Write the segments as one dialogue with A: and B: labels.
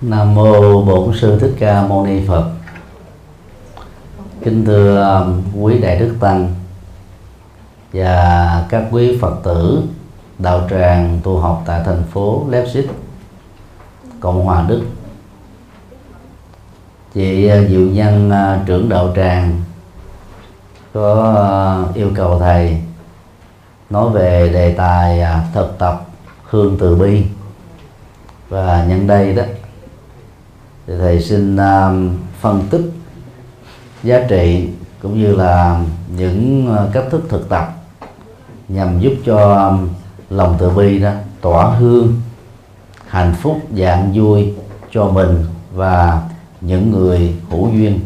A: Nam mô Bổn sư Thích Ca Mâu Ni Phật. Kính thưa um, quý đại đức tăng và các quý Phật tử đạo tràng tu học tại thành phố Leipzig, Cộng hòa Đức. Chị uh, Diệu Nhân uh, trưởng đạo tràng có uh, yêu cầu thầy nói về đề tài thực tập hương từ bi và nhân đây đó thì thầy xin à, phân tích giá trị cũng như là những à, cách thức thực tập nhằm giúp cho lòng từ bi đó tỏa hương, hạnh phúc, dạng vui cho mình và những người hữu duyên.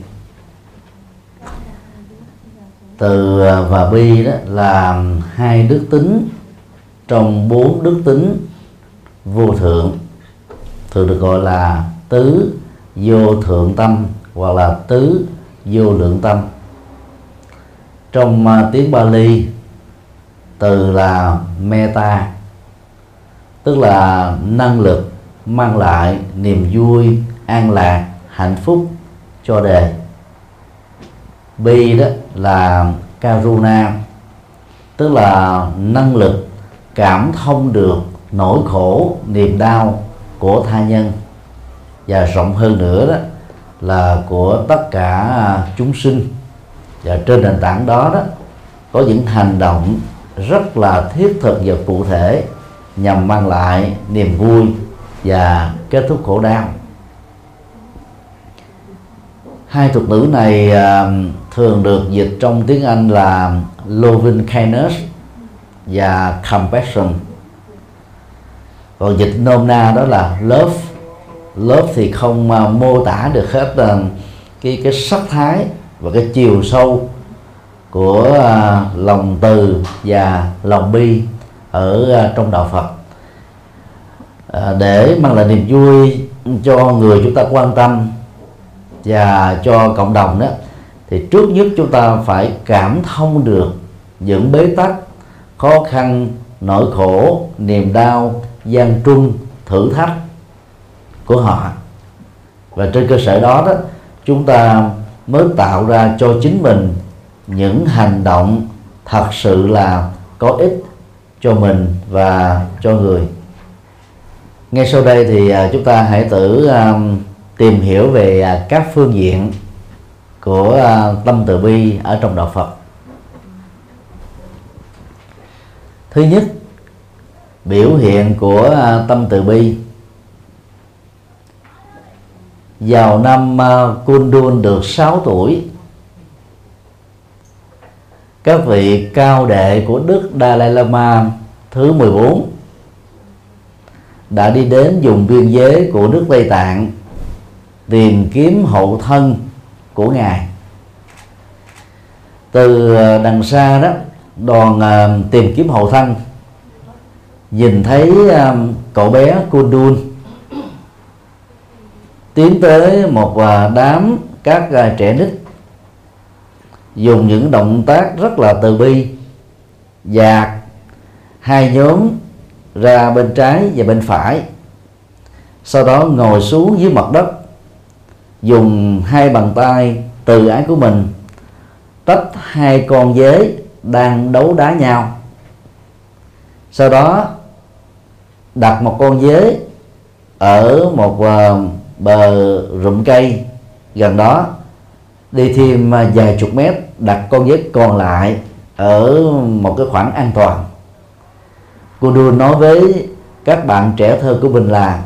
A: Từ à, và bi đó là hai đức tính. Trong bốn đức tính vô thượng, thường được gọi là tứ vô thượng tâm hoặc là tứ vô lượng tâm. Trong uh, tiếng Bali từ là meta tức là năng lực mang lại niềm vui an lạc hạnh phúc cho đề. Bi đó là karuna tức là năng lực cảm thông được nỗi khổ niềm đau của tha nhân và rộng hơn nữa đó là của tất cả chúng sinh. Và trên nền tảng đó đó, có những hành động rất là thiết thực và cụ thể nhằm mang lại niềm vui và kết thúc khổ đau. Hai thuật ngữ này à, thường được dịch trong tiếng Anh là loving kindness và compassion. Còn dịch nôm na đó là love lớp thì không à, mô tả được hết uh, cái cái sắc thái và cái chiều sâu của uh, lòng từ và lòng bi ở uh, trong đạo Phật. Uh, để mang lại niềm vui cho người chúng ta quan tâm và cho cộng đồng đó thì trước nhất chúng ta phải cảm thông được những bế tắc khó khăn nỗi khổ niềm đau gian truân thử thách của họ. Và trên cơ sở đó đó, chúng ta mới tạo ra cho chính mình những hành động thật sự là có ích cho mình và cho người. Ngay sau đây thì à, chúng ta hãy thử à, tìm hiểu về à, các phương diện của tâm từ bi ở trong đạo Phật. Thứ nhất, biểu hiện của tâm từ bi vào năm à, Kundun được 6 tuổi. Các vị cao đệ của Đức Dalai Lama thứ 14 đã đi đến vùng biên giới của nước Tây Tạng tìm kiếm hậu thân của ngài. Từ à, đằng xa đó, đoàn à, tìm kiếm hậu thân, nhìn thấy cậu bé Kundun tiến tới một đám các à, trẻ nít dùng những động tác rất là từ bi dạt hai nhóm ra bên trái và bên phải sau đó ngồi xuống dưới mặt đất dùng hai bàn tay từ ái của mình tách hai con dế đang đấu đá nhau. Sau đó đặt một con dế ở một uh, bờ rụng cây gần đó, đi thêm à, vài chục mét đặt con dế còn lại ở một cái khoảng an toàn. Cô đua nói với các bạn trẻ thơ của mình là,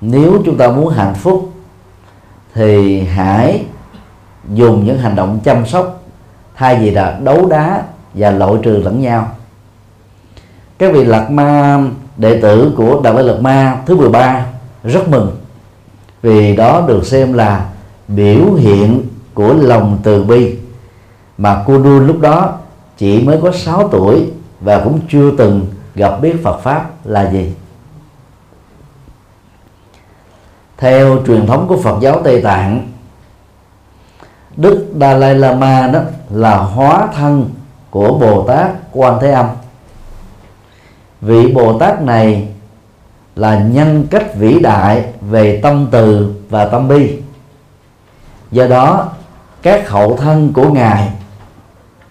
A: nếu chúng ta muốn hạnh phúc, thì hãy dùng những hành động chăm sóc, thay vì là đấu đá và loại trừ lẫn nhau. Các vị lạc ma đệ tử của đạo Lai Lạt Ma thứ 13 rất mừng vì đó được xem là biểu hiện của lòng từ bi. Mà cô đun lúc đó chỉ mới có 6 tuổi và cũng chưa từng gặp biết Phật pháp là gì. Theo truyền thống của Phật giáo Tây Tạng, Đức Dalai Lama đó là hóa thân của Bồ Tát Quan Thế Âm. Vị Bồ Tát này là nhân cách vĩ đại về tâm từ và tâm bi. Do đó, các hậu thân của ngài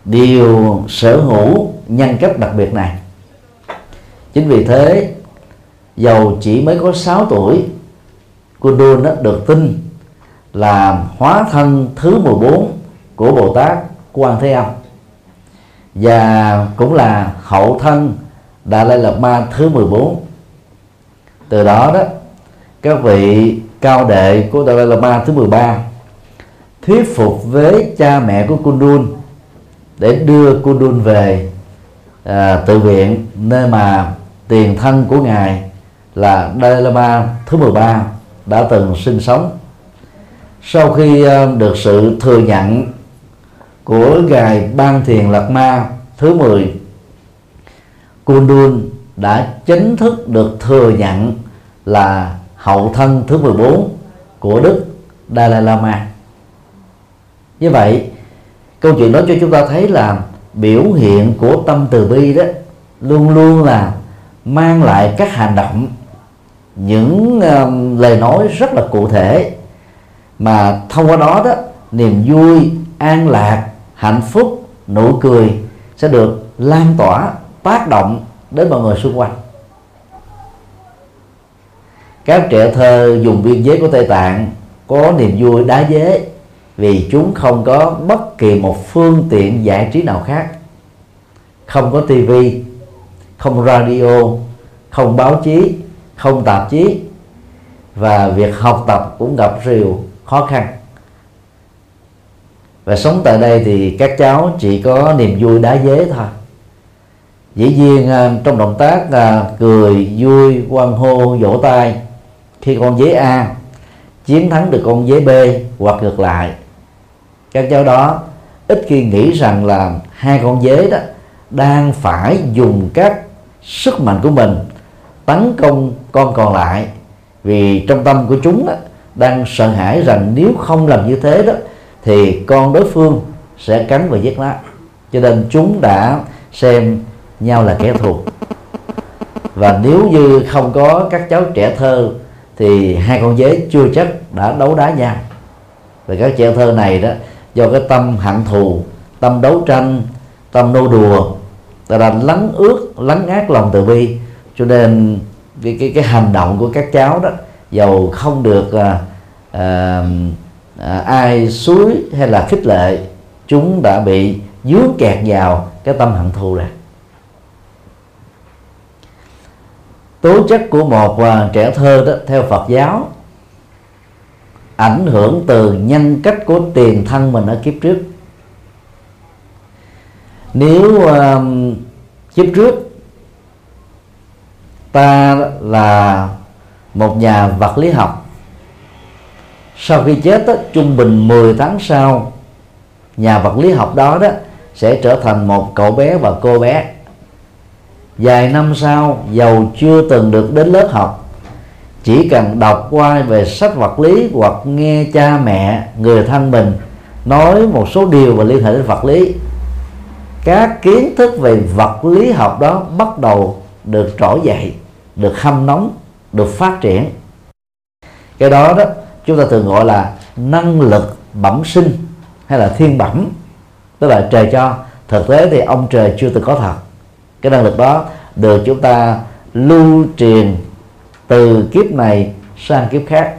A: đều sở hữu nhân cách đặc biệt này. Chính vì thế, dầu chỉ mới có 6 tuổi Kundun đó được tin là hóa thân thứ 14 của Bồ Tát Quan Thế Âm. Và cũng là hậu thân Đà Lai Lạt Ma thứ 14 từ đó đó các vị cao đệ của Dalai Lama thứ 13 thuyết phục với cha mẹ của Kundun để đưa Kundun về à, tự viện nơi mà tiền thân của ngài là Dalai Lama thứ 13 đã từng sinh sống. Sau khi à, được sự thừa nhận của ngài Ban Thiền Lạt Ma thứ 10 Kundun đã chính thức được thừa nhận là hậu thân thứ 14 của Đức Dalai Lama. Như vậy câu chuyện đó cho chúng ta thấy là biểu hiện của tâm từ bi đó luôn luôn là mang lại các hành động những uh, lời nói rất là cụ thể mà thông qua đó đó niềm vui an lạc hạnh phúc nụ cười sẽ được lan tỏa tác động đến mọi người xung quanh. Các trẻ thơ dùng biên giới của tây tạng có niềm vui đá dế vì chúng không có bất kỳ một phương tiện giải trí nào khác. Không có tivi không radio, không báo chí, không tạp chí và việc học tập cũng gặp nhiều khó khăn. Và sống tại đây thì các cháu chỉ có niềm vui đá dế thôi dĩ nhiên à, trong động tác à, cười vui quan hô vỗ tay khi con dế A chiến thắng được con dế B hoặc ngược lại các cháu đó ít khi nghĩ rằng là hai con dế đó đang phải dùng các sức mạnh của mình tấn công con còn lại vì trong tâm của chúng đó, đang sợ hãi rằng nếu không làm như thế đó thì con đối phương sẽ cắn và giết nó cho nên chúng đã xem nhau là kẻ thù. Và nếu như không có các cháu trẻ thơ thì hai con dế chưa chắc đã đấu đá nhau. Và các trẻ thơ này đó do cái tâm hận thù tâm đấu tranh tâm nô đùa ta đã lắng ướt lắng ác lòng từ bi. Cho nên cái cái cái hành động của các cháu đó dầu không được à, à, à, ai suối hay là khích lệ chúng đã bị dướng kẹt vào cái tâm hận thù này tố chất của một uh, trẻ thơ đó theo Phật giáo ảnh hưởng từ nhân cách của tiền thân mình ở kiếp trước. Nếu uh, kiếp trước ta là một nhà vật lý học sau khi chết đó, trung bình 10 tháng sau nhà vật lý học đó đó sẽ trở thành một cậu bé và cô bé vài năm sau, giàu chưa từng được đến lớp học. Chỉ cần đọc qua về sách vật lý hoặc nghe cha mẹ, người thân mình nói một số điều và liên hệ đến vật lý. Các kiến thức về vật lý học đó bắt đầu được trỗi dậy, được hâm nóng, được phát triển. Cái đó đó, chúng ta thường gọi là năng lực bẩm sinh hay là thiên bẩm. Tức là trời cho. Thực tế thì ông trời chưa từng có thật cái năng lực đó được chúng ta lưu truyền từ kiếp này sang kiếp khác.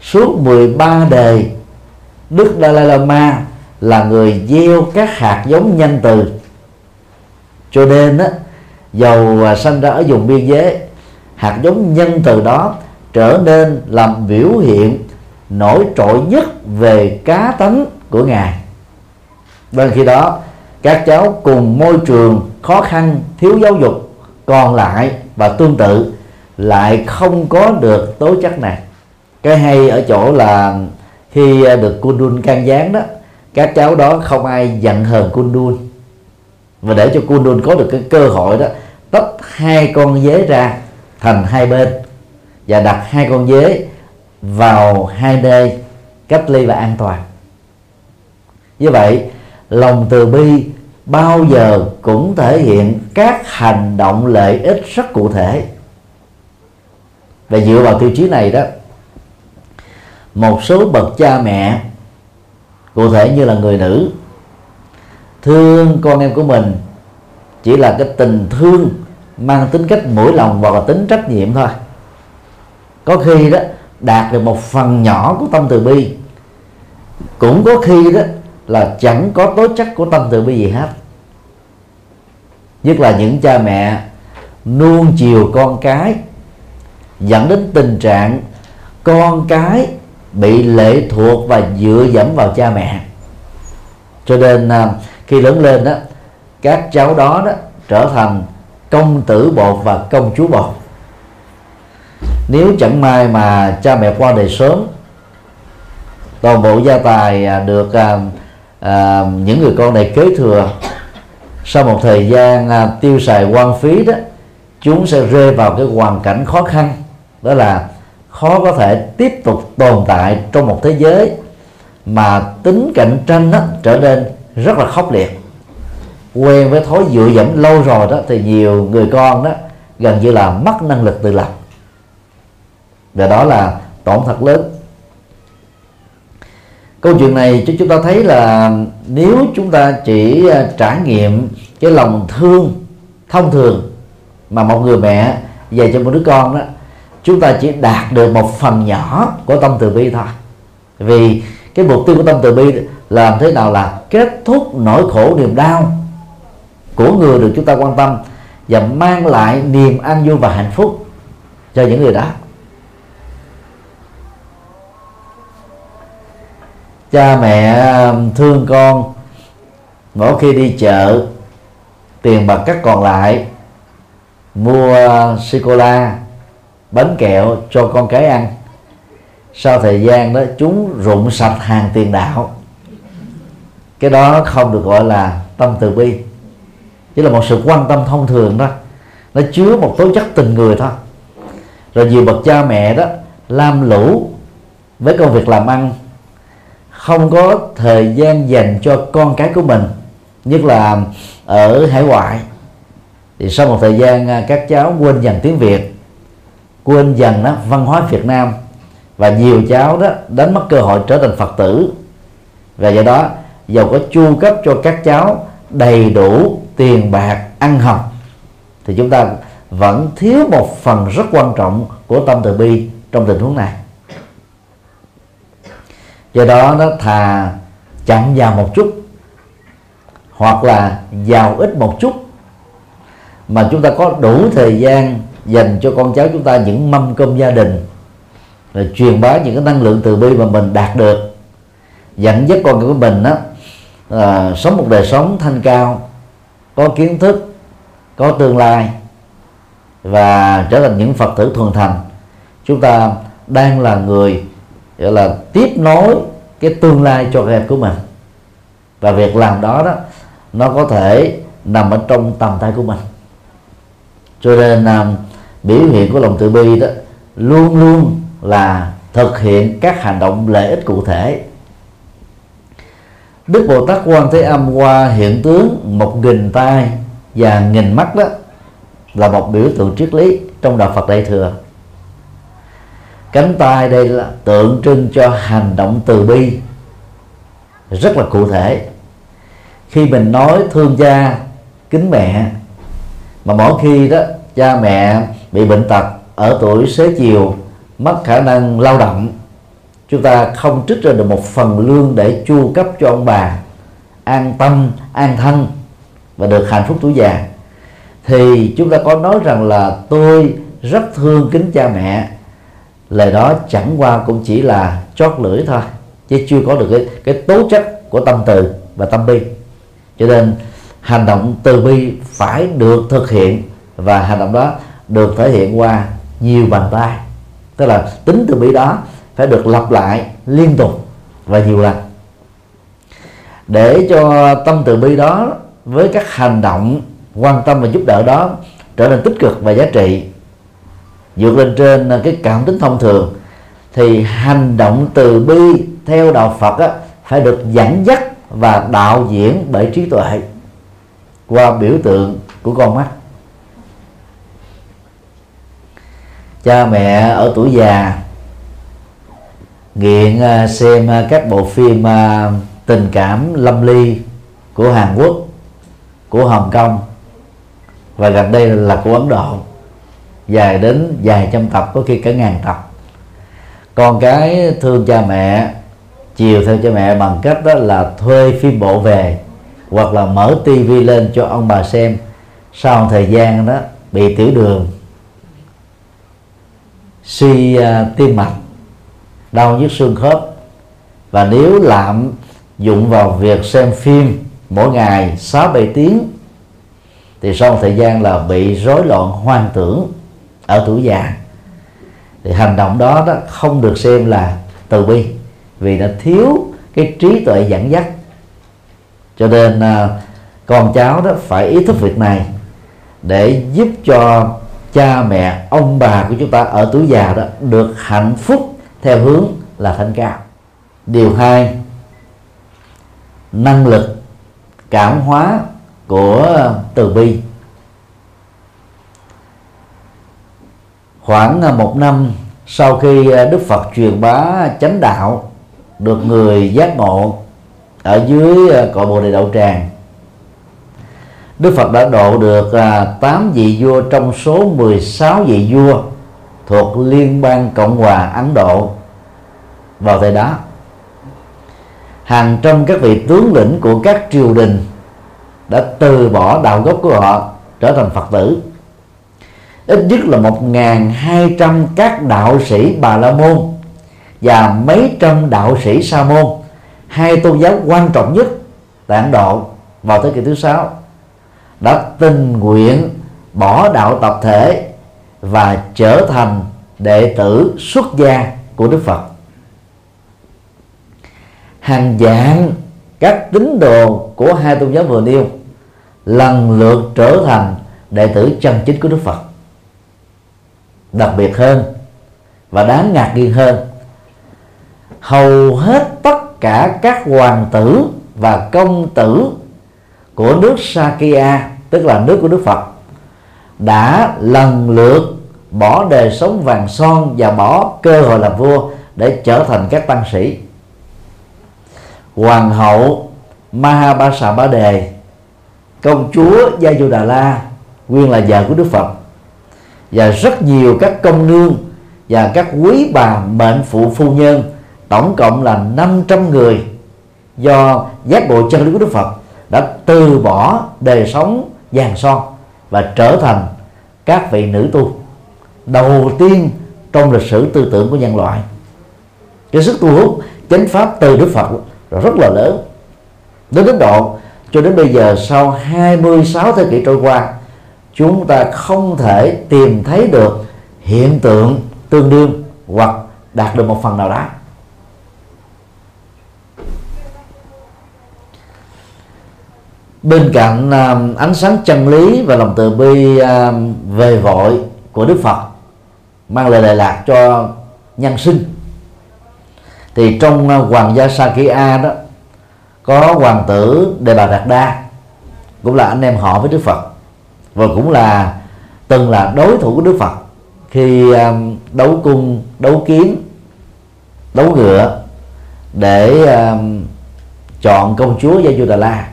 A: Suốt 13 đời, Đức Dalai Lama là người gieo các hạt giống nhân từ. Cho nên á, dầu sinh ra ở vùng biên giới, hạt giống nhân từ đó trở nên làm biểu hiện nổi trội nhất về cá tánh của ngài. Bên khi đó các cháu cùng môi trường khó khăn, thiếu giáo dục, còn lại và tương tự lại không có được tố chất này. Cái hay ở chỗ là khi được Kundun can gián đó, các cháu đó không ai giận hờn Kundun. Và để cho Kundun có được cái cơ hội đó, tách hai con dế ra thành hai bên và đặt hai con dế vào hai nơi, cách ly và an toàn. Như vậy lòng từ bi bao giờ cũng thể hiện các hành động lợi ích rất cụ thể. Và dựa vào tiêu chí này đó, một số bậc cha mẹ, cụ thể như là người nữ, thương con em của mình chỉ là cái tình thương mang tính cách mũi lòng hoặc là tính trách nhiệm thôi. Có khi đó, đạt được một phần nhỏ của tâm từ bi, cũng có khi đó là chẳng có tố chất của tâm từ bi gì hết. Nhất là những cha mẹ nuông chiều con cái, dẫn đến tình trạng con cái bị lệ thuộc và dựa dẫm vào cha mẹ. Cho nên à, khi lớn lên đó các cháu đó đó trở thành công tử bột và công chúa bột. Nếu chẳng may mà cha mẹ qua đời sớm, toàn bộ gia tài à, được à, à, những người con này kế thừa sau một thời gian à, tiêu xài quan phí đó chúng sẽ rơi vào cái hoàn cảnh khó khăn. Đó là khó có thể tiếp tục tồn tại trong một thế giới mà tính cạnh tranh đó trở nên rất là khốc liệt. Quen với thói dựa dẫm lâu rồi đó thì nhiều người con đó gần như là mất năng lực tự lập. Và đó là tổn thất lớn câu chuyện này cho chúng ta thấy là nếu chúng ta chỉ à, trải nghiệm cái lòng thương, thông thường mà một người mẹ dành cho một đứa con đó, chúng ta chỉ đạt được một phần nhỏ của tâm từ bi thôi. Vì cái mục tiêu của tâm từ bi làm thế nào là kết thúc nỗi khổ niềm đau của người được chúng ta quan tâm và mang lại niềm an vui và hạnh phúc cho những người đó. Cha mẹ um, thương con, mỗi khi đi chợ, tiền bạc cắt còn lại, mua sô cô la bánh kẹo cho con cái ăn. Sau thời gian đó, chúng rụng sạch hàng tiền đạo. Cái đó không được gọi là tâm từ bi. Chỉ là một sự quan tâm thông thường đó. Nó chứa một tố chất tình người thôi. Rồi nhiều bậc cha mẹ đó, lam lũ với công việc làm ăn không có thời gian dành cho con cái của mình, nhất là ờ, ở hải ngoại. Thì sau một thời gian à, các cháu quên dần tiếng việt, quên dần đó văn hóa việt nam, và nhiều cháu đó đánh mất cơ hội trở thành phật tử. Và do đó dầu có chu cấp cho các cháu đầy đủ tiền bạc, ăn học, thì chúng ta vẫn thiếu một phần rất quan trọng của tâm từ bi trong tình huống này do đó nó thà chậm vào một chút hoặc là giàu ít một chút. Mà chúng ta có đủ thời gian dành cho con cháu chúng ta những mâm cơm gia đình rồi truyền bá những cái năng lượng từ bi mà mình đạt được dẫn dắt con của mình đó à, sống một đời sống thanh cao có kiến thức có tương lai và trở thành những phật tử thuần thành. Chúng ta đang là người gọi là tiếp nối cái tương lai cho các em của mình. Và việc làm đó đó nó có thể nằm ở trong tầm tay của mình. Cho nên um, biểu hiện của lòng từ bi đó luôn luôn là thực hiện các hành động lợi ích cụ thể. Đức Bồ Tát Quan Thế Âm qua hiện tướng một nghìn tay và nghìn mắt đó là một biểu tượng triết lý trong đạo Phật Đại thừa cánh tay đây là tượng trưng cho hành động từ bi. Rất là cụ thể. Khi mình nói thương cha kính mẹ, mà mỗi khi đó cha mẹ bị bệnh tật ở tuổi xế chiều, mất khả năng lao động, chúng ta không trích ra được một phần lương để chu cấp cho ông bà, an tâm, an thân và được hạnh phúc tuổi già, thì chúng ta có nói rằng là tôi rất thương kính cha mẹ lời đó chẳng qua cũng chỉ là chót lưỡi thôi chứ chưa có được cái, cái tố chất của tâm từ và tâm bi. Cho nên hành động từ bi phải được thực hiện và hành động đó được thể hiện qua nhiều bàn tay. Tức là tính từ bi đó phải được lặp lại liên tục và nhiều lần. Để cho tâm từ bi đó với các hành động quan tâm và giúp đỡ đó trở nên tích cực và giá trị vượt lên trên à, cái cảm tính thông thường thì hành động từ bi theo đạo Phật á, phải được dẫn dắt và đạo diễn bởi trí tuệ qua biểu tượng của con mắt. Cha mẹ ở tuổi già nghiện à, xem các bộ phim à, tình cảm lâm ly của Hàn Quốc của Hồng Kông và gần đây là của Ấn Độ dài đến vài trăm tập có khi cả ngàn tập. Con cái thương cha mẹ chiều theo cha mẹ bằng cách đó là thuê phim bộ về hoặc là mở tivi lên cho ông bà xem. Sau một thời gian đó bị tiểu đường suy uh, tim mạch đau nhức xương khớp. Và nếu lạm dụng vào việc xem phim mỗi ngày 6 7 tiếng thì sau một thời gian là bị rối loạn hoang tưởng ở tuổi già. Thì hành động đó đó không được xem là từ bi vì nó thiếu cái trí tuệ dẫn dắt. Cho nên à, con cháu đó phải ý thức việc này để giúp cho cha mẹ ông bà của chúng ta ở tuổi già đó được hạnh phúc theo hướng là thanh cao. Điều hai năng lực cảm hóa của từ bi. Khoảng à, một năm sau khi à, Đức Phật truyền bá chánh đạo được người giác ngộ ở dưới à, cội bồ đề đậu tràng, Đức Phật đã độ được 8 vị vua trong số 16 vị vua thuộc Liên bang Cộng hòa Ấn Độ vào thời đó. Hàng trăm các vị tướng lĩnh của các triều đình đã từ bỏ đạo gốc của họ trở thành Phật tử ít nhất là 1.200 các đạo sĩ Bà La Môn và mấy trăm đạo sĩ Sa Môn. Hai tôn giáo quan trọng nhất tại Ấn Độ, vào thế kỷ thứ sáu, đã tình nguyện bỏ đạo tập thể và trở thành đệ tử xuất gia của Đức Phật. Hàng dạng các tín đồ của hai tôn giáo vừa nêu lần lượt trở thành đệ tử chân chính của Đức Phật đặc biệt hơn và đáng ngạc nhiên hơn. Hầu hết tất cả các hoàng tử và công tử của nước Sakya, tức là nước của Đức Phật, đã lần lượt bỏ đời sống vàng son và bỏ cơ hội làm vua để trở thành các tăng sĩ. Hoàng hậu Mahabasa Ba Đề, công chúa Gia Du Đà La nguyên là vợ của Đức Phật và rất nhiều các công nương và các quý bà mệnh phụ phu nhân, tổng cộng là 500 người, do giác ngộ chân lý của Đức Phật đã từ bỏ đời sống vàng son và trở thành các vị nữ tu đầu tiên trong lịch sử tư tưởng của nhân loại. Cái sức thu hút, chánh pháp từ Đức Phật rất là lớn. Đến đến độ, cho đến bây giờ sau 26 thế kỷ trôi qua chúng ta không thể tìm thấy được hiện tượng tương đương hoặc đạt được một phần nào đó. Bên cạnh uh, ánh sáng chân lý và lòng từ bi uh, về vội của Đức Phật mang lời đại lạc cho nhân sinh thì trong uh, hoàng gia Sakya đó có hoàng tử Đề Bà Đạt Đa cũng là anh em họ với Đức Phật và cũng là, từng là đối thủ của Đức Phật. Khi um, đấu cung, đấu kiếm đấu ngựa để um, chọn công chúa Gia Du Đà La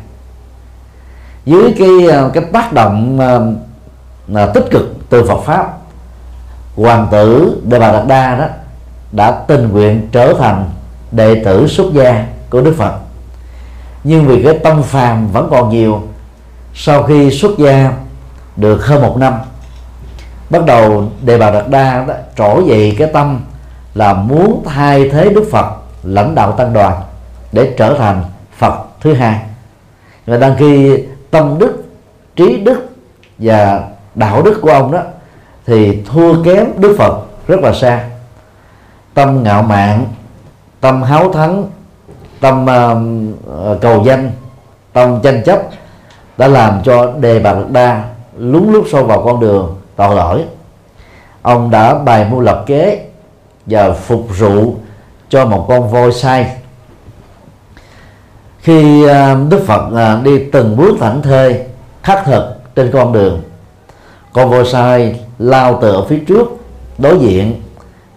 A: dưới cái uh, cái tác động um, là tích cực từ Phật pháp, hoàng tử Đề Bà Đạt Đa đó đã tình nguyện trở thành đệ tử xuất gia của Đức Phật. Nhưng vì cái tâm phàm vẫn còn nhiều, sau khi xuất gia được hơn một năm. Bắt đầu đề bà đạt đa đó, trỗi dậy cái tâm là muốn thay thế đức phật lãnh đạo tăng đoàn để trở thành phật thứ hai. Và đăng khi tâm đức trí đức và đạo đức của ông đó thì thua kém đức phật rất là xa. Tâm ngạo mạn tâm háo thắng tâm uh, cầu danh tâm tranh chấp đã làm cho đề bà đạt đa lúng lút sâu vào con đường tội lỗi ông đã bày mưu lập kế và phục rượu cho một con voi sai khi à, đức phật à, đi từng bước thảnh thơi, khắc thực trên con đường, con voi sai lao từ ở phía trước, đối diện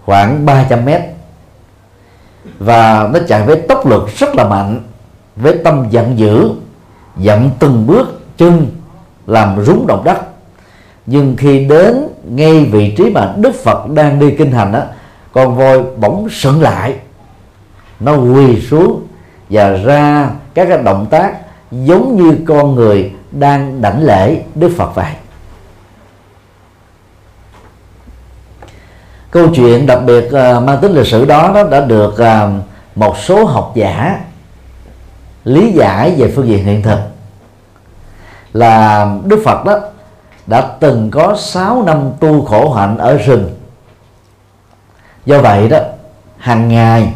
A: khoảng 300 mét. Và nó chạy với tốc lực rất là mạnh, với tâm giận dữ dậm từng bước chân làm rúng động đất. Nhưng khi đến ngay vị trí mà Đức Phật đang đi kinh hành đó con voi bỗng sững lại. Nó quỳ xuống và ra các cái động tác giống như con người đang đảnh lễ Đức Phật vậy. Câu chuyện đặc biệt uh, mang tính lịch sử đó, đó đã được uh, một số học giả lý giải về phương diện hiện thực là Đức Phật đó đã từng có 6 năm tu khổ hạnh ở rừng. Do vậy đó hàng ngày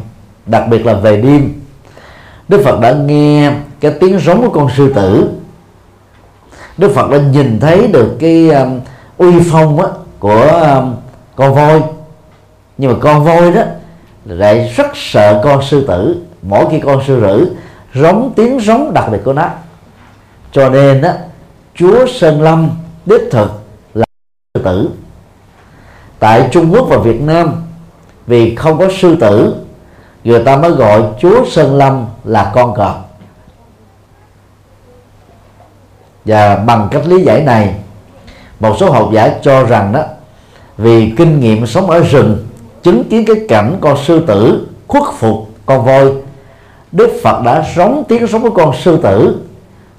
A: đặc biệt là về đêm Đức Phật đã nghe cái tiếng rống của con sư tử. Đức Phật đã nhìn thấy được cái um, uy phong á, của um, con voi. Nhưng mà con voi đó lại rất sợ con sư tử. Mỗi khi con sư tử rống tiếng rống đặc biệt của nó cho nên đó chúa sơn lâm đích thực là sư tử. Tại trung quốc và việt nam, vì không có sư tử, người ta mới gọi chúa sơn lâm là con cọp và bằng cách lý giải này, một số học giả cho rằng đó vì kinh nghiệm sống ở rừng chứng kiến cái cảnh con sư tử khuất phục, con voi, đức phật đã sống tiếng sống của con sư tử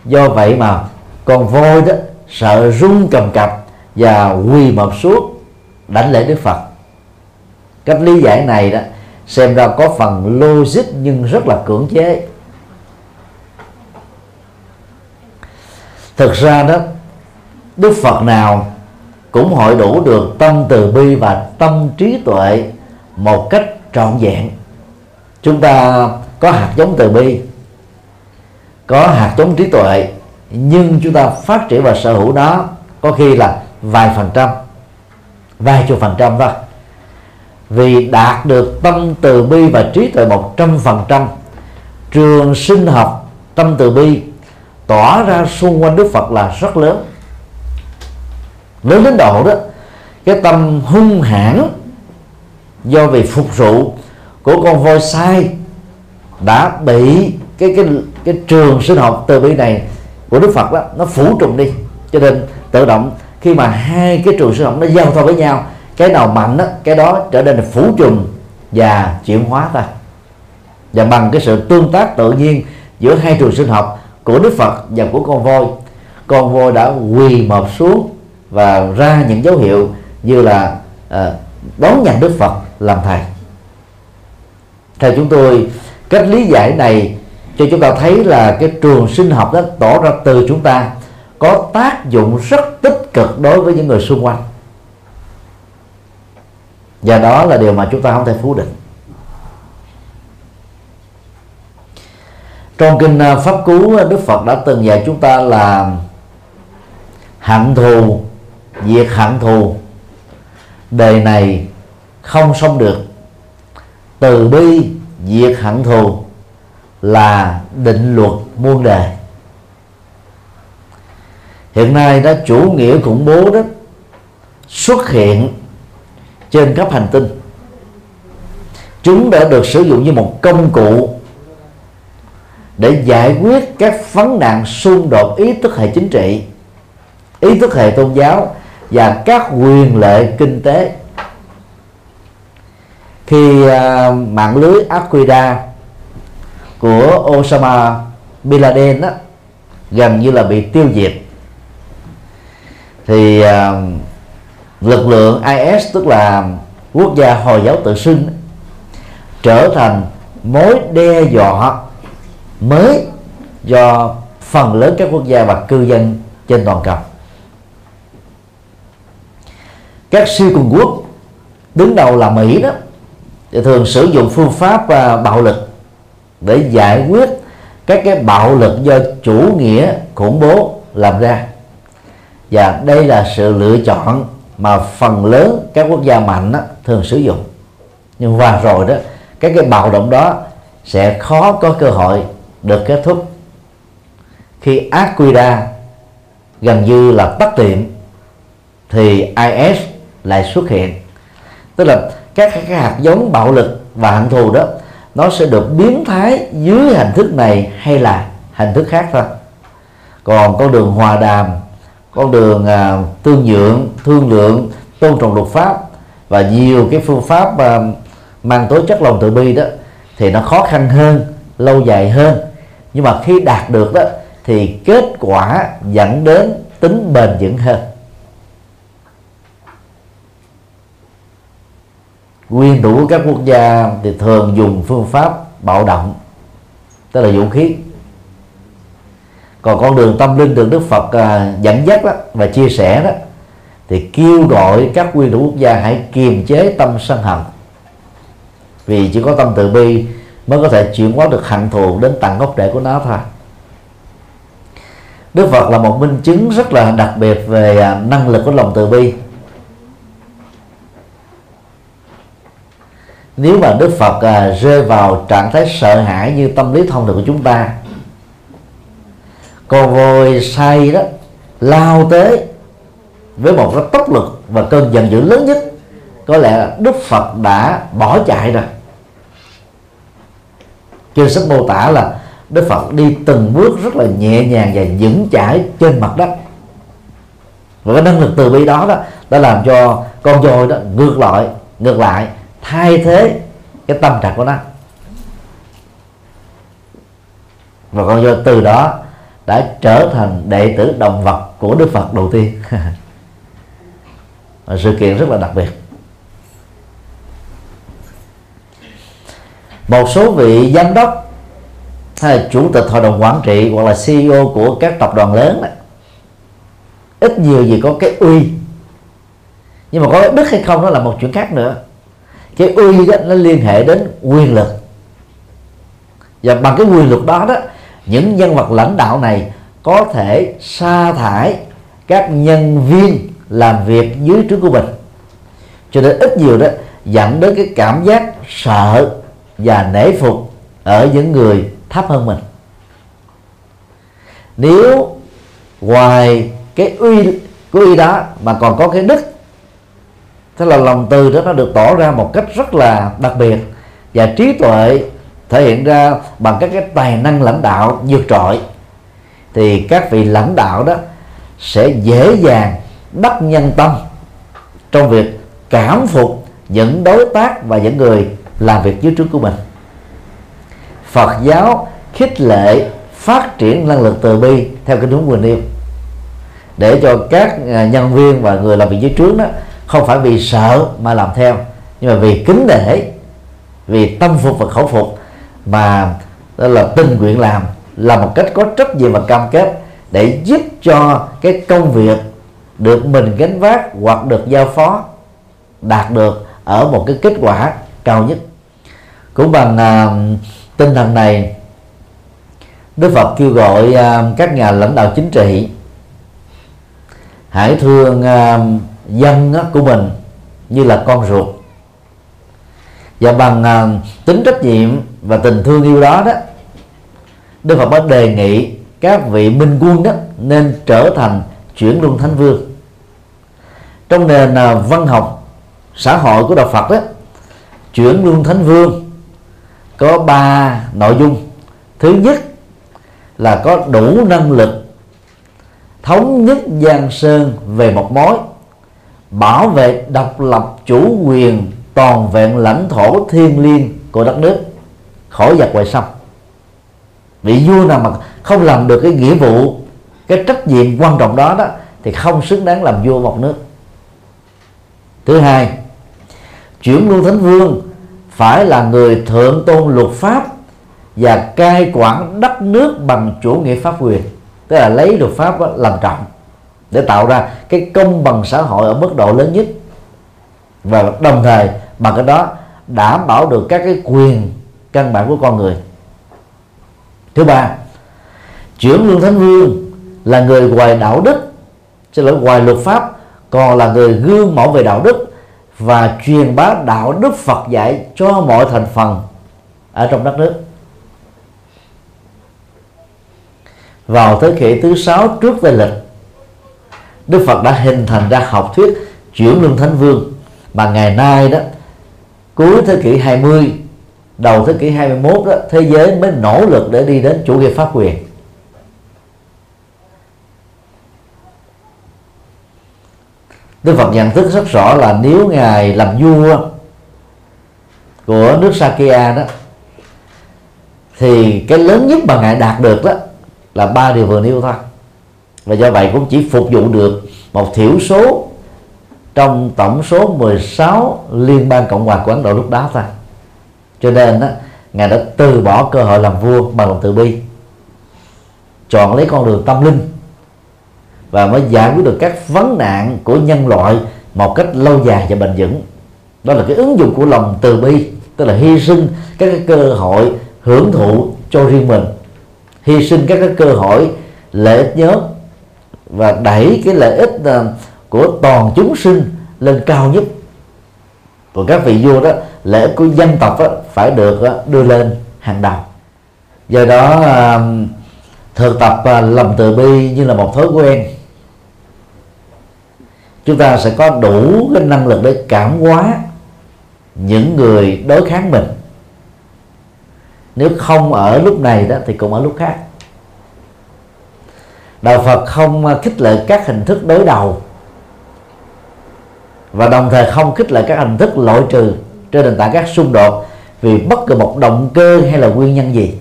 A: do vậy mà con voi đó sợ rung cầm cập và quỳ mập suốt đánh lễ đức phật. Cách lý giải này đó xem ra có phần logic nhưng rất là cưỡng chế. Thực ra đó, đức phật nào cũng hội đủ được tâm từ bi và tâm trí tuệ một cách trọn vẹn. Chúng ta có hạt giống từ bi có hạt giống trí tuệ, nhưng chúng ta phát triển và sở hữu nó có khi là vài phần trăm, vài chục phần trăm thôi. Vì đạt được tâm từ bi và trí tuệ một trăm phần trăm, trường sinh học tâm từ bi tỏa ra xung quanh Đức Phật là rất lớn. Lớn đến độ đó, cái tâm hung hãn do vì phục vụ của con voi sai đã bị cái cái cái trường sinh học từ bi này của Đức Phật đó nó phủ trùng đi. Cho nên tự động khi mà hai cái trường sinh học nó giao thoa với nhau cái nào mạnh đó, cái đó trở nên là phủ trùng và chuyển hóa ta. Và bằng cái sự tương tác tự nhiên giữa hai trường sinh học của Đức Phật và của con voi con voi đã quỳ mọp xuống và ra những dấu hiệu như là à, đón nhận Đức Phật làm thầy. Theo chúng tôi cách lý giải này cho chúng ta thấy là cái trường sinh học đó tỏ ra từ chúng ta có tác dụng rất tích cực đối với những người xung quanh. Và đó là điều mà chúng ta không thể phủ định. Trong kinh à, pháp cú à, đức phật đã từng dạy chúng ta là hận thù, diệt hận thù. Đời này không xong được. Từ bi, diệt hận thù là định luật muôn đề hiện nay đó chủ nghĩa khủng bố đó xuất hiện trên khắp hành tinh. Chúng đã được sử dụng như một công cụ để giải quyết các vấn nạn xung đột ý thức hệ chính trị ý thức hệ tôn giáo và các quyền lệ kinh tế. Khi uh, mạng lưới Al-Qaeda của Osama Bin Laden đó, gần như là bị tiêu diệt. Thì uh, lực lượng IS tức là quốc gia hồi giáo tự xưng trở thành mối đe dọa mới do phần lớn các quốc gia và cư dân trên toàn cầu. Các siêu cường quốc đứng đầu là Mỹ đó thì thường sử dụng phương pháp uh, bạo lực để giải quyết các cái bạo lực do chủ nghĩa khủng bố làm ra. Và đây là sự lựa chọn mà phần lớn các quốc gia mạnh đó, thường sử dụng. Nhưng qua rồi đó các cái bạo động đó sẽ khó có cơ hội được kết thúc. Khi ác quy ra gần như là tắt tiệm thì IS lại xuất hiện. Tức là các cái hạt giống bạo lực và hận thù đó nó sẽ được biến thái dưới hình thức này hay là hình thức khác thôi. Còn con đường hòa đàm con đường à, tương nhượng thương lượng tôn trọng luật pháp và nhiều cái phương pháp à, mang tố chất lòng từ bi đó thì nó khó khăn hơn lâu dài hơn. Nhưng mà khi đạt được đó thì kết quả dẫn đến tính bền vững hơn. Nguyên thủ các quốc gia thì thường dùng phương pháp bạo động tức là vũ khí. Còn con đường tâm linh được Đức Phật à, dẫn dắt đó, và chia sẻ đó thì kêu gọi các nguyên thủ quốc gia hãy kiềm chế tâm sân hận. Vì chỉ có tâm từ bi mới có thể chuyển hóa được hận thù đến tận gốc rễ của nó thôi. Đức Phật là một minh chứng rất là đặc biệt về à, năng lực của lòng từ bi. Nếu mà Đức Phật à, rơi vào trạng thái sợ hãi như tâm lý thông thường của chúng ta con voi say đó lao tới với một cái tốc lực và cơn giận dữ lớn nhất có lẽ Đức Phật đã bỏ chạy rồi. Trên sách mô tả là Đức Phật đi từng bước rất là nhẹ nhàng và vững chãi trên mặt đất. Và cái năng lực từ bi đó đó đã làm cho con voi đó ngược lại ngược lại thay thế cái tâm trạng của nó. Và con do từ đó đã trở thành đệ tử động vật của Đức Phật đầu tiên. Sự kiện rất là đặc biệt. Một số vị giám đốc hay là chủ tịch hội đồng quản trị hoặc là CEO của các tập đoàn lớn này, ít nhiều gì có cái uy. Nhưng mà có cái đức hay không đó là một chuyện khác nữa cái uy đó nó liên hệ đến quyền lực. Và bằng cái quyền lực đó đó, những nhân vật lãnh đạo này có thể sa thải các nhân viên làm việc dưới trướng của mình. Cho nên ít nhiều đó dẫn đến cái cảm giác sợ và nể phục ở những người thấp hơn mình. Nếu ngoài cái uy của uy đó mà còn có cái đức thế là lòng từ đó nó được tỏ ra một cách rất là đặc biệt và trí tuệ thể hiện ra bằng các cái tài năng lãnh đạo vượt trội. Thì các vị lãnh đạo đó sẽ dễ dàng đắc nhân tâm trong việc cảm phục những đối tác và những người làm việc dưới trước của mình. Phật giáo khích lệ phát triển năng lực từ bi theo cái đúng quyền yêu để cho các à, nhân viên và người làm việc dưới trướng đó không phải vì sợ mà làm theo nhưng mà vì kính để vì tâm phục và khẩu phục. Mà đó là tình nguyện làm là một cách có trách nhiệm và cam kết để giúp cho cái công việc được mình gánh vác hoặc được giao phó đạt được ở một cái kết quả cao nhất. Cũng bằng uh, tinh thần này Đức Phật kêu gọi uh, các nhà lãnh đạo chính trị hãy thương uh, dân của mình như là con ruột. Và bằng uh, tính trách nhiệm và tình thương yêu đó đó Đức Phật đã đề nghị các vị minh quân đó nên trở thành chuyển luân thánh vương. Trong nền uh, văn học xã hội của đạo Phật đó chuyển luân thánh vương có ba nội dung. Thứ nhất là có đủ năng lực thống nhất giang sơn về một mối bảo vệ độc lập chủ quyền toàn vẹn lãnh thổ thiêng liêng của đất nước. Khỏi giặc ngoại xâm vị vua nào mà không làm được cái nghĩa vụ, cái trách nhiệm quan trọng đó đó, thì không xứng đáng làm vua một nước. Thứ hai chuyển luân thánh vương phải là người thượng tôn luật pháp và cai quản đất nước bằng chủ nghĩa pháp quyền, tức là lấy luật pháp làm trọng để tạo ra cái công bằng xã hội ở mức độ lớn nhất. Và đồng thời, bằng cái đó, đảm bảo được các cái quyền, căn bản của con người. Thứ ba, trưởng lương thánh vương là người ngoài đạo đức, xin lỗi ngoài luật pháp, còn là người gương mẫu về đạo đức và truyền bá đạo đức Phật dạy cho mọi thành phần ở trong đất nước. Vào thế kỷ thứ sáu trước tây lịch Đức Phật đã hình thành ra học thuyết chuyển luân thánh vương. Mà ngày nay đó, cuối thế kỷ 20 đầu thế kỷ 21 đó, thế giới mới nỗ lực để đi đến chủ nghĩa pháp quyền. Đức Phật nhận thức rất rõ là nếu ngài làm vua của nước Sakya đó, thì cái lớn nhất mà ngài đạt được đó là ba điều vừa nêu thôi và do vậy cũng chỉ phục vụ được một thiểu số trong tổng số 16 liên bang cộng hòa của Ấn Độ lúc đó thôi. Cho nên đó, ngài đã từ bỏ cơ hội làm vua bằng lòng từ bi chọn lấy con đường tâm linh và mới giải quyết được các vấn nạn của nhân loại một cách lâu dài và bền vững. Đó là cái ứng dụng của lòng từ bi tức là hy sinh các cái cơ hội hưởng thụ cho riêng mình hy sinh các cái cơ hội lợi ích nhóm và đẩy cái lợi ích ờ, của toàn chúng sinh lên cao nhất. Của các vị vua đó lợi ích của dân tộc đó, phải được ờ, đưa lên hàng đầu. Do đó ờ, thực tập lòng từ bi như là một thói quen. Chúng ta sẽ có đủ cái năng lực để cảm hóa những người đối kháng mình. Nếu không ở lúc này đó thì cũng ở lúc khác đạo phật không à, khích lệ các hình thức đối đầu. Và đồng thời không khích lệ các hình thức loại trừ trên nền tảng các xung đột vì bất cứ một động cơ hay là nguyên nhân gì.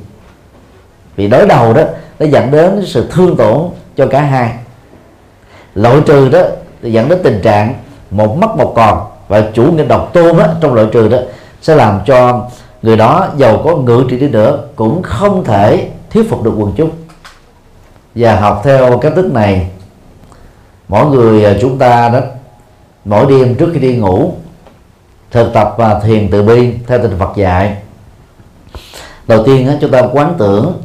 A: Vì đối đầu đó nó dẫn đến sự thương tổn cho cả hai. Loại trừ đó thì dẫn đến tình trạng một mất một còn và chủ nghĩa độc tôn đó, trong loại trừ đó sẽ làm cho người đó giàu có ngự trị đi nữa cũng không thể thuyết phục được quần chúng và học theo cách thức này. Mỗi người à, chúng ta đó mỗi đêm trước khi đi ngủ, thực tập và thiền từ bi theo tinh Phật dạy. Đầu tiên chúng ta quán tưởng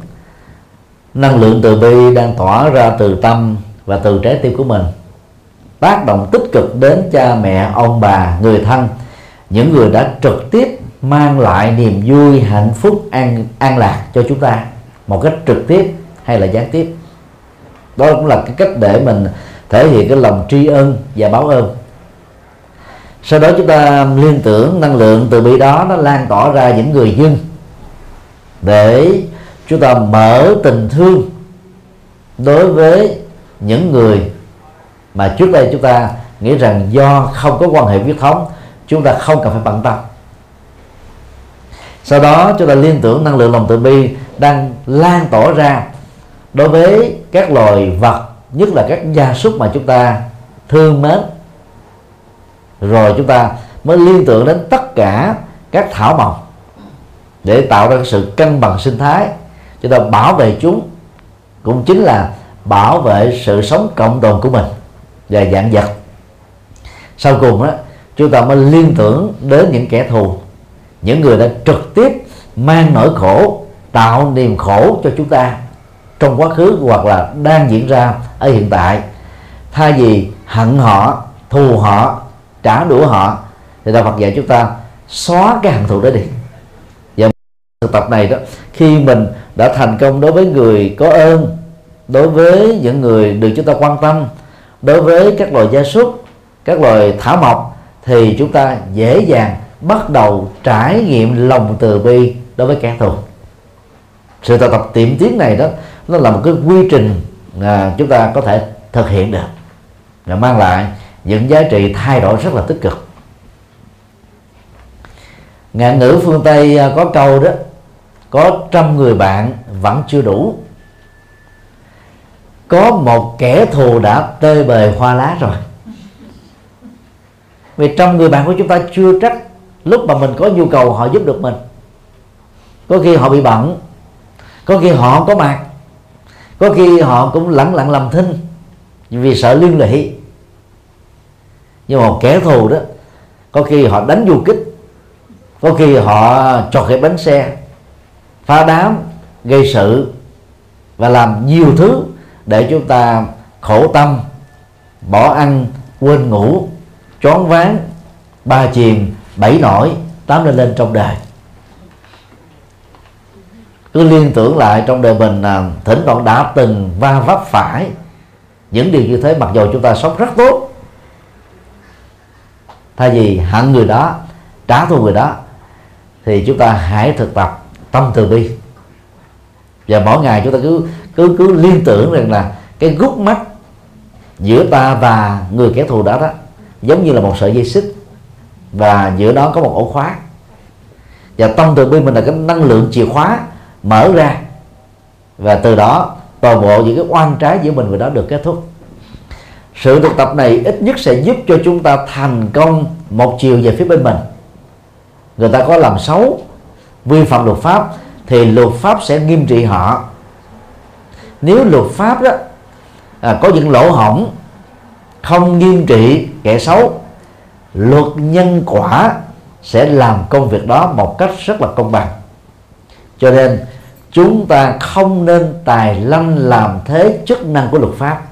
A: năng lượng từ bi đang tỏa ra từ tâm và từ trái tim của mình, tác động tích cực đến cha mẹ, ông bà, người thân, những người đã trực tiếp mang lại niềm vui, hạnh phúc, an an lạc cho chúng ta một cách trực tiếp hay là gián tiếp đó cũng là cái cách để mình thể hiện cái lòng tri ân và báo ơn. Sau đó chúng ta liên tưởng năng lượng từ bi đó nó lan tỏa ra những người dân để chúng ta mở tình thương đối với những người mà trước đây chúng ta nghĩ rằng do không có quan hệ huyết thống, chúng ta không cần phải bận tâm. Sau đó chúng ta liên tưởng năng lượng lòng từ bi đang lan tỏa ra đối với các loài vật, nhất là các gia súc mà chúng ta thương mến, rồi chúng ta mới liên tưởng đến tất cả các thảo mộc để tạo ra sự cân bằng sinh thái. Chúng ta bảo vệ chúng cũng chính là bảo vệ sự sống cộng đồng của mình và dạng vật. Sau cùng đó chúng ta mới liên tưởng đến những kẻ thù, những người đã trực tiếp mang nỗi khổ, tạo niềm khổ cho chúng ta trong quá khứ hoặc là đang diễn ra ở hiện tại. Thay vì hận họ, thù họ, trả đũa họ, thì đạo Phật dạy chúng ta xóa cái hận thù đó đi. Và thực tập này đó, khi mình đã thành công đối với người có ơn, đối với những người được chúng ta quan tâm, đối với các loài gia súc, các loài thảo mộc, thì chúng ta dễ dàng bắt đầu trải nghiệm lòng từ bi đối với kẻ thù. Sự tập tập tiệm tiến này đó nó là một cái quy trình à, chúng ta có thể thực hiện được. Và mang lại những giá trị thay đổi rất là tích cực. Ngạn ngữ phương tây à, có câu đó có trăm người bạn vẫn chưa đủ. Có một kẻ thù đã tơi bời hoa lá rồi. Vì trong người bạn của chúng ta chưa trách lúc mà mình có nhu cầu họ giúp được mình. Có khi họ bị bận có khi họ không có mặt có khi họ cũng lẳng lặng làm thinh vì sợ liên lụy. Nhưng mà kẻ thù đó, có khi họ đánh du kích, có khi họ trọt cái bánh xe, phá đám, gây sự và làm nhiều thứ để chúng ta khổ tâm, bỏ ăn, quên ngủ, choáng váng, ba chìm bảy nổi, tám lên lên trong đời cứ liên tưởng lại trong đời mình là thỉnh thoảng đã từng va vấp phải những điều như thế, mặc dù chúng ta sống rất tốt. Thay vì hận người đó, trả thù người đó, thì chúng ta hãy thực tập tâm từ bi. Và mỗi ngày chúng ta cứ cứ cứ liên tưởng rằng là cái gút mắt giữa ta và người kẻ thù đó đó, giống như là một sợi dây xích, và giữa đó có một ổ khóa. Và tâm từ bi mình là cái năng lượng chìa khóa mở ra. Và từ đó toàn bộ những cái oan trái giữa mình và đó được kết thúc. Sự thực tập này ít nhất sẽ giúp cho chúng ta thành công một chiều về phía bên mình. Người ta có làm xấu vi phạm luật pháp thì luật pháp sẽ nghiêm trị họ. Nếu luật pháp đó à, có những lỗ hổng không nghiêm trị kẻ xấu luật nhân quả sẽ làm công việc đó một cách rất là công bằng cho nên chúng ta không nên tài lanh làm thế chức năng của luật pháp.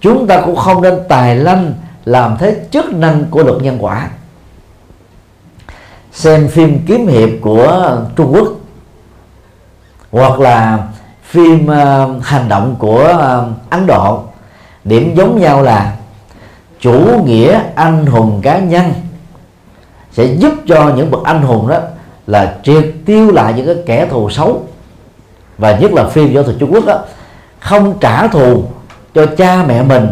A: Chúng ta cũng không nên tài lanh làm thế chức năng của luật nhân quả. Xem phim kiếm hiệp của Trung Quốc hoặc là phim uh, hành động của uh, Ấn Độ. Điểm giống nhau là chủ nghĩa anh hùng cá nhân sẽ giúp cho những bậc anh hùng đó là triệt tiêu lại những cái kẻ thù xấu. Và nhất là phim võ thuật Trung Quốc đó không trả thù cho cha mẹ mình,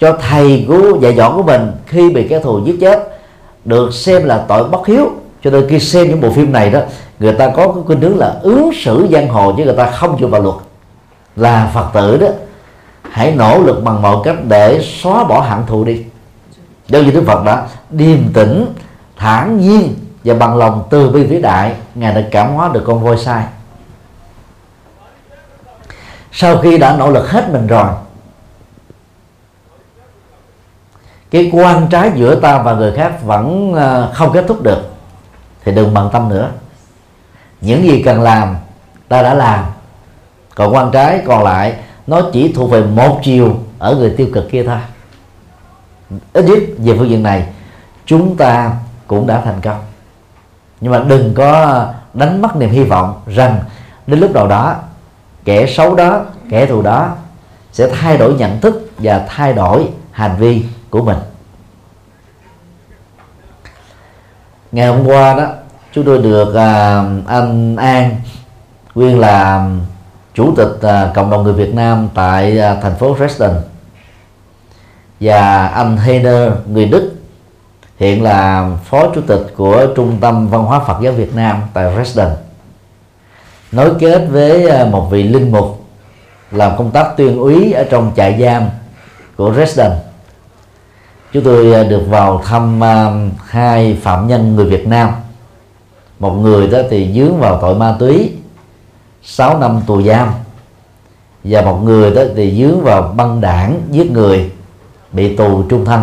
A: cho thầy của dạy dỗ của mình khi bị kẻ thù giết chết, được xem là tội bất hiếu. Cho nên khi xem những bộ phim này đó, người ta có cái khuynh hướng là ứng xử giang hồ chứ người ta không dựa vào luật. Là phật tử đó, hãy nỗ lực bằng mọi cách để xóa bỏ hạng thù đi. Do như đức phật đã điềm tĩnh, thản nhiên và bằng lòng từ bi vĩ đại, ngài đã cảm hóa được con voi sai. Sau khi đã nỗ lực hết mình rồi, cái quan trái giữa ta và người khác vẫn ờ, không kết thúc được. Thì đừng bận tâm nữa. Những gì cần làm, ta đã làm. Còn quan trái còn lại, nó chỉ thuộc về một chiều ở người tiêu cực kia thôi. Ít nhất về phương diện này, chúng ta cũng đã thành công nhưng mà đừng có đánh mất niềm hy vọng rằng đến lúc đầu đó kẻ xấu đó kẻ thù đó sẽ thay đổi nhận thức và thay đổi hành vi của mình. Ngày hôm qua đó chúng tôi được à, anh An nguyên là chủ tịch à, cộng đồng người Việt Nam tại à, thành phố Dresden và anh Heiner người Đức hiện là phó chủ tịch của trung tâm văn hóa Phật giáo Việt Nam tại Dresden. Nối kết với à, một vị linh mục làm công tác tuyên úy ở trong trại giam của Dresden. Chúng tôi à, được vào thăm à, hai phạm nhân người Việt Nam. Một người đó thì dướng vào tội ma túy 6 năm tù giam. Và một người đó thì dướng vào băng đảng giết người, bị tù trung thân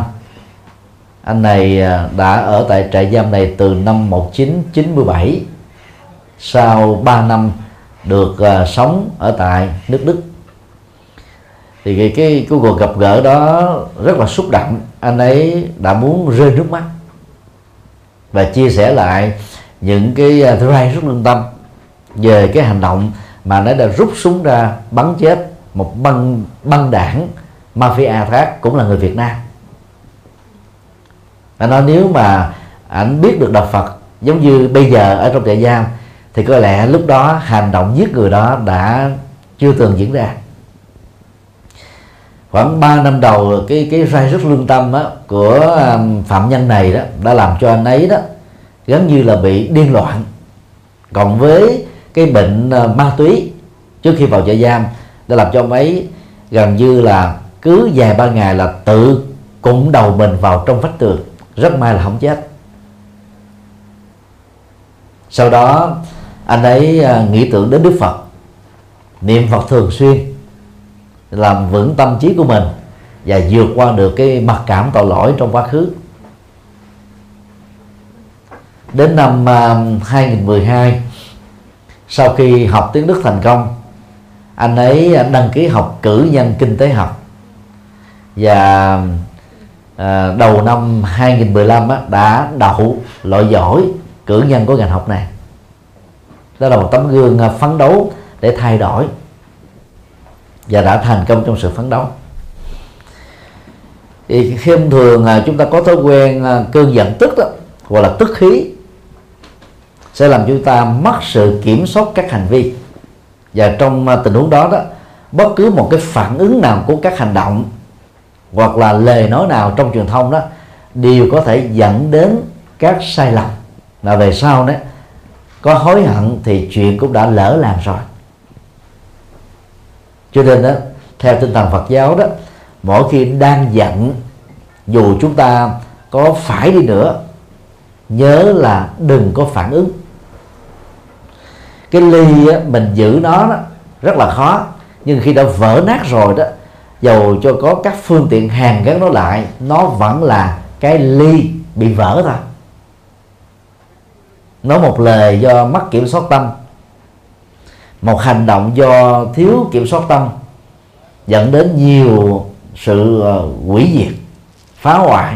A: anh này à, đã ở tại trại giam này từ năm 1997 sau 3 năm được uh, sống ở tại nước Đức. Thì cái, cái, cái cuộc gặp gỡ đó rất là xúc động. Anh ấy đã muốn rơi nước mắt và chia sẻ lại những cái uh, thứ hai rất lương tâm về cái hành động mà nó đã rút súng ra bắn chết một băng băng đảng mafia khác cũng là người Việt Nam anh nói nếu mà ảnh biết được đạo Phật giống như bây giờ ở trong trại giam thì có lẽ lúc đó hành động giết người đó đã chưa từng diễn ra. Khoảng 3 năm đầu cái cái rai rất lương tâm á, của um, phạm nhân này đó đã làm cho anh ấy đó gần như là bị điên loạn. Cộng với cái bệnh ờ, ma túy trước khi vào trại giam đã làm cho ông ấy gần như là cứ vài ba ngày là tự cụng đầu mình vào trong vách tường rất may là không chết. Sau đó, anh ấy à, nghĩ tưởng đến đức phật. Niệm phật thường xuyên, làm vững tâm trí của mình và vượt qua được cái mặc cảm tội lỗi trong quá khứ. Đến năm à, 2012 sau khi học tiếng Đức thành công, anh ấy à, đăng ký học cử nhân kinh tế học và à, đầu năm 2015 á, đã đậu loại giỏi cử nhân của ngành học này. Đó là một tấm gương à, phấn đấu để thay đổi và đã thành công trong sự phấn đấu. Thì khi thường à, chúng ta có thói quen à, cơn giận tức đó hoặc là tức khí sẽ làm chúng ta mất sự kiểm soát các hành vi. Và trong tình huống đó đó bất cứ một cái phản ứng nào của các hành động hoặc là lời nói nào trong truyền thông đó đều có thể dẫn đến các sai lầm. Là về sau đấy có hối hận thì chuyện cũng đã lỡ làm rồi. Cho nên đó theo tinh thần Phật giáo đó mỗi khi đang giận dù chúng ta có phải đi nữa nhớ là đừng có phản ứng. Cái ly mình giữ nó đó, rất là khó. Nhưng khi đã vỡ nát rồi đó dầu cho có các phương tiện hàng gắn nó lại, nó vẫn là cái ly bị vỡ thôi. Nói một lời do mất kiểm soát tâm. Một hành động do thiếu kiểm soát tâm dẫn đến nhiều sự ờ, hủy diệt, phá hoại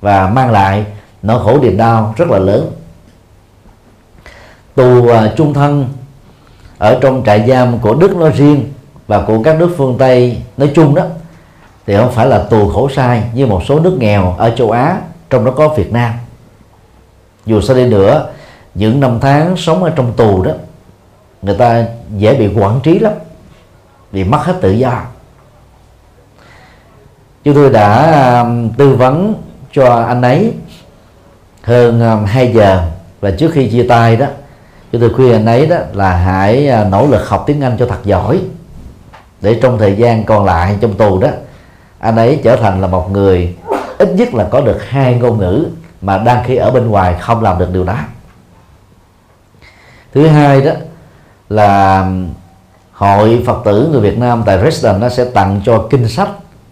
A: và mang lại nỗi khổ niềm đau rất là lớn. Tù ờ, trung thân ở trong trại giam của Đức nói riêng và của các nước phương Tây nói chung đó, thì không phải là tù khổ sai như một số nước nghèo ở châu Á, trong đó có Việt Nam. Dù sao đi nữa, những năm tháng sống ở trong tù đó, người ta dễ bị quản trí lắm, bị mất hết tự do. Chúng tôi đã um, tư vấn cho anh ấy hơn um, 2 giờ. Và trước khi chia tay đó, chúng tôi khuyên anh ấy đó là hãy uh, nỗ lực học tiếng Anh cho thật giỏi để trong thời gian còn lại trong tù đó, anh ấy trở thành là một người ít nhất là có được hai ngôn ngữ mà đang khi ở bên ngoài không làm được điều đó. Thứ hai đó là hội Phật tử người Việt Nam tại Dresden nó sẽ tặng cho kinh sách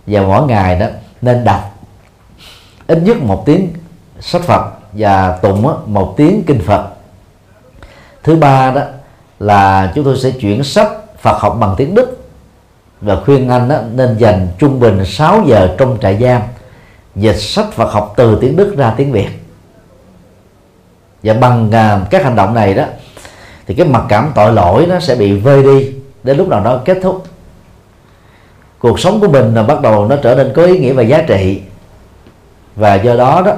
A: và mỗi ngày đó nên đọc ít nhất một tiếng sách Phật và tụng một tiếng kinh Phật. Thứ ba đó là chúng tôi sẽ chuyển sách Phật học bằng tiếng Đức và khuyên anh đó, nên dành trung bình 6 giờ trong trại giam dịch sách Phật học từ tiếng Đức ra tiếng Việt. Và bằng uh, các hành động này đó thì cái mặc cảm tội lỗi nó sẽ bị vơi đi đến lúc nào đó kết thúc. Cuộc sống của mình là bắt đầu nó trở nên có ý nghĩa và giá trị. Và do đó đó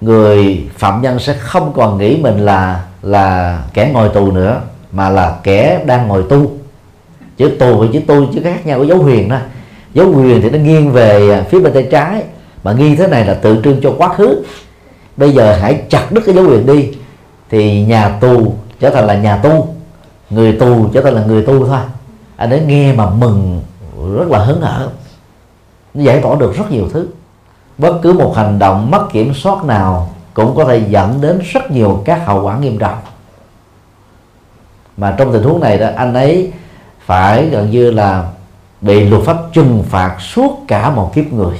A: người phạm nhân sẽ không còn nghĩ mình là là kẻ ngồi tù nữa mà là kẻ đang ngồi tu chữ tù và chữ tu chứ khác nhau có dấu huyền đó dấu huyền thì nó nghiêng về à, phía bên tay trái. Mà nghiêng thế này là tượng trưng cho quá khứ. Bây giờ hãy chặt đứt cái dấu huyền đi. Thì nhà tù trở thành là nhà tu. Người tù trở thành là người tu thôi. Anh ấy nghe mà mừng, rất là hứng hở. Giải tỏa được rất nhiều thứ. Bất cứ một hành động mất kiểm soát nào cũng có thể dẫn đến rất nhiều các hậu quả nghiêm trọng. Mà trong tình huống này đó, anh ấy phải gần như là bị luật pháp trừng phạt suốt cả một kiếp người.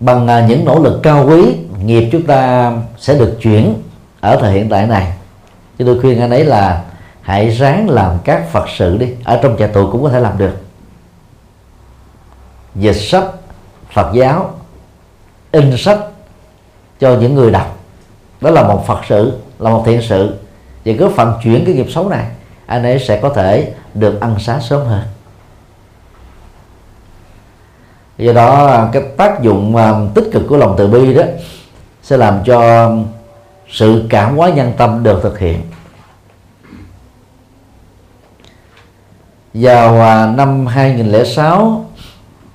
A: Bằng à, những nỗ lực cao quý, nghiệp chúng ta sẽ được chuyển ở thời hiện tại này. Chứ tôi khuyên anh ấy là hãy ráng làm các phật sự đi, ở trong nhà tù cũng có thể làm được. Dịch sách, phật giáo, in sách cho những người đọc. Đó là một phật sự, là một thiện sự và cứ phần chuyển cái nghiệp xấu này, anh ấy sẽ có thể được ăn xá sớm hơn. Do đó, cái tác dụng à, tích cực của lòng từ bi đó sẽ làm cho sự cảm hóa nhân tâm được thực hiện. Vào à, năm 2006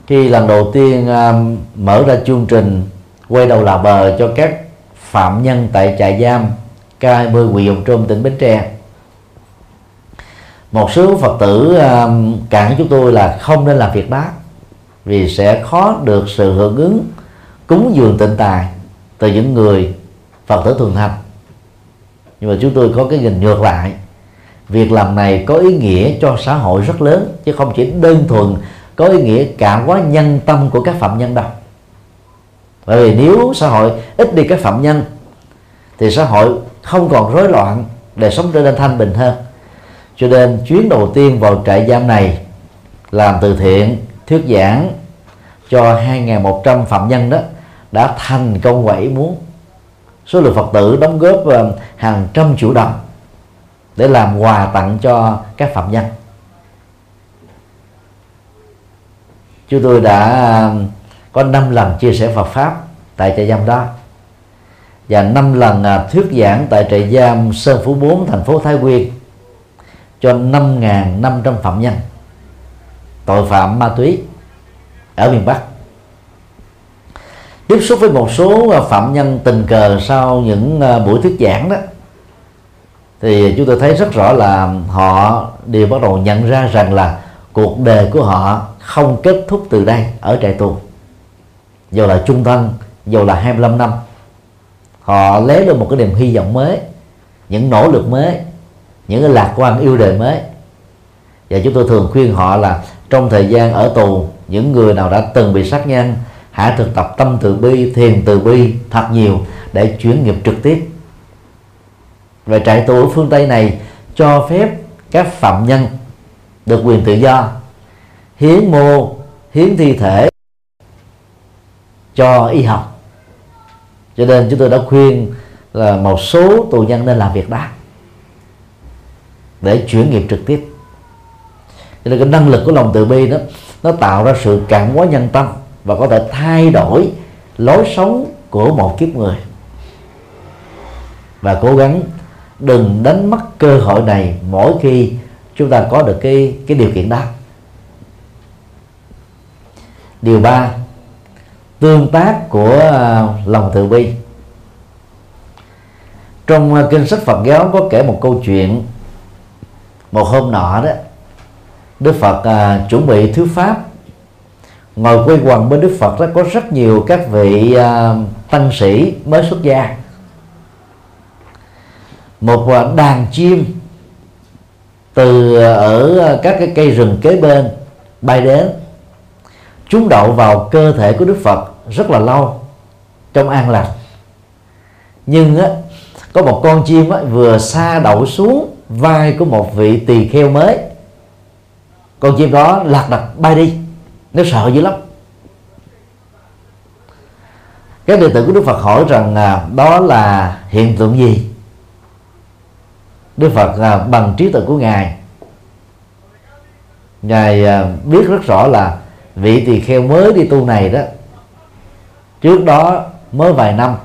A: khi lần đầu tiên à, mở ra chương trình quay đầu là bờ cho các phạm nhân tại trại giam K20 huyện Dòng Trôm, tỉnh Bến Tre. Một số Phật tử um, cản chúng tôi là không nên làm việc đó vì sẽ khó được sự hưởng ứng cúng dường tịnh tài từ những người Phật tử thường thành nhưng mà chúng tôi có cái nhìn ngược lại. Việc làm này có ý nghĩa cho xã hội rất lớn, chứ không chỉ đơn thuần có ý nghĩa cảm hóa nhân tâm của các phạm nhân đâu. Bởi vì nếu xã hội ít đi các phạm nhân, thì xã hội không còn rối loạn đời sống trở nên thanh bình hơn. Cho nên chuyến đầu tiên vào trại giam này làm từ thiện, thuyết giảng cho 2.100 phạm nhân đó đã thành công và ý muốn. Số lượng phật tử đóng góp ờ, hàng trăm triệu đồng để làm quà tặng cho các phạm nhân. Chúng tôi đã ờ, có 5 lần chia sẻ Phật pháp tại trại giam đó và 5 lần à, thuyết giảng tại trại giam Sơn Phú 4 thành phố Thái Nguyên cho 5.500 phạm nhân tội phạm ma túy ở miền Bắc. Tiếp xúc với một số à, phạm nhân tình cờ sau những à, buổi thuyết giảng đó, thì chúng tôi thấy rất rõ là họ, đều bắt đầu nhận ra rằng là cuộc đời của họ không kết thúc từ đây, ở trại tù. Dù là trung thân, dù là 25 năm họ lấy được một cái niềm hy vọng mới, những nỗ lực mới, những cái lạc quan yêu đời mới. Và chúng tôi thường khuyên họ là trong thời gian ở tù, những người nào đã từng bị sát nhân, hãy thực tập tâm từ bi, thiền từ bi thật nhiều để chuyển nghiệp trực tiếp. Về trại tù ở phương tây này cho phép các phạm nhân được quyền tự do, hiến mô, hiến thi thể cho y học cho nên chúng tôi đã khuyên là một số tù nhân nên làm việc đó để chuyển nghiệp trực tiếp. Cho nên cái năng lực của lòng từ bi đó, nó tạo ra sự cảm hóa nhân tâm và có thể thay đổi lối sống của một kiếp người. Và cố gắng đừng đánh mất cơ hội này mỗi khi chúng ta có được cái cái điều kiện đó. Điều ba tương tác của à, lòng từ bi. Trong à, kinh sách Phật giáo có kể một câu chuyện một hôm nọ đó Đức Phật à, chuẩn bị thuyết pháp. Ngồi quay quần bên Đức Phật đó có rất nhiều các vị à, tăng sĩ mới xuất gia. Một à, đàn chim từ à, ở các cái cây rừng kế bên bay đến chúng đậu vào cơ thể của Đức Phật rất là lâu trong an lạc nhưng á, có một con chim á, vừa xa đậu xuống vai của một vị tỳ kheo mới. Con chim đó lạc đặt bay đi nó sợ dữ lắm. Các đệ tử của Đức Phật hỏi rằng à, đó là hiện tượng gì? Đức Phật à, bằng trí tuệ của ngài. Ngài à, biết rất rõ là vị tỳ kheo mới đi tu này đó, trước đó mới vài năm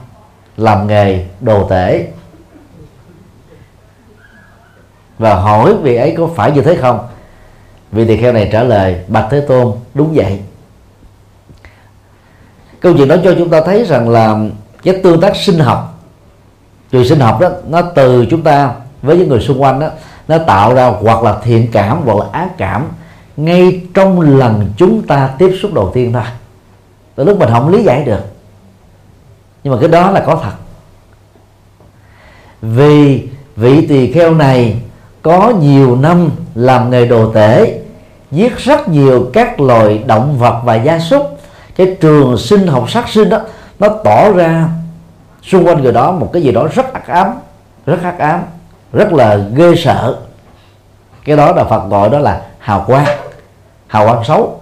A: làm nghề đồ tể. Và hỏi vị ấy có phải như thế không? Vị tỳ kheo này trả lời, bạch thế tôn, đúng vậy. Câu chuyện đó cho chúng ta thấy rằng là cái tương tác sinh học từ sinh học đó, nó từ chúng ta với những người xung quanh đó, nó tạo ra hoặc là thiện cảm hoặc là ác cảm ngay trong lần chúng ta tiếp xúc đầu tiên thôi. Từ lúc mình không lý giải được. Nhưng mà cái đó là có thật. Vì vị tỳ kheo này có nhiều năm làm nghề đồ tể giết rất nhiều các loài động vật và gia súc. Cái trường sinh học sát sinh đó, nó tỏ ra xung quanh người đó một cái gì đó rất ác ám, rất ác ám, rất là ghê sợ. Cái đó là Phật gọi đó là hào quang hào quang xấu.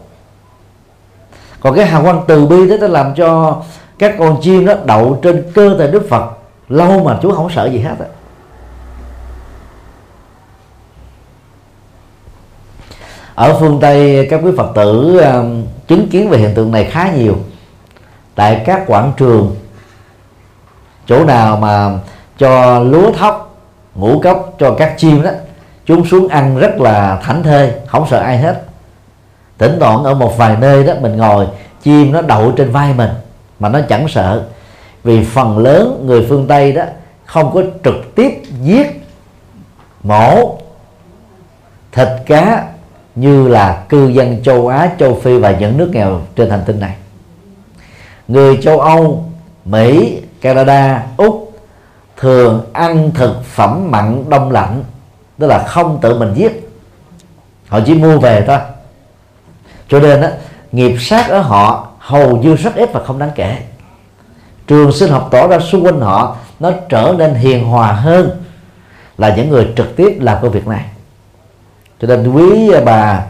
A: Còn cái hào quang từ bi đó nó làm cho các con chim đó đậu trên cơ thể Đức Phật lâu mà chú không sợ gì hết á. Ở phương tây, các quý phật tử um, chứng kiến về hiện tượng này khá nhiều. Tại các quảng trường, chỗ nào mà cho lúa thóc, ngũ cốc cho các chim đó chúng xuống ăn rất là thảnh thơi không sợ ai hết tỉnh thoảng ở một vài nơi đó mình ngồi chim nó đậu trên vai mình mà nó chẳng sợ vì phần lớn người phương tây đó không có trực tiếp giết mổ thịt cá như là cư dân châu Á, châu Phi và những nước nghèo trên hành tinh này. Người châu Âu, Mỹ, Canada, Úc thường ăn thực phẩm mặn đông lạnh, tức là không tự mình giết. Họ chỉ mua về thôi. Cho nên á, nghiệp sát ở họ hầu như rất ít và không đáng kể. Trường sinh học tỏ ra xung quanh họ nó trở nên hiền hòa hơn là những người trực tiếp làm công việc này cho nên quý bà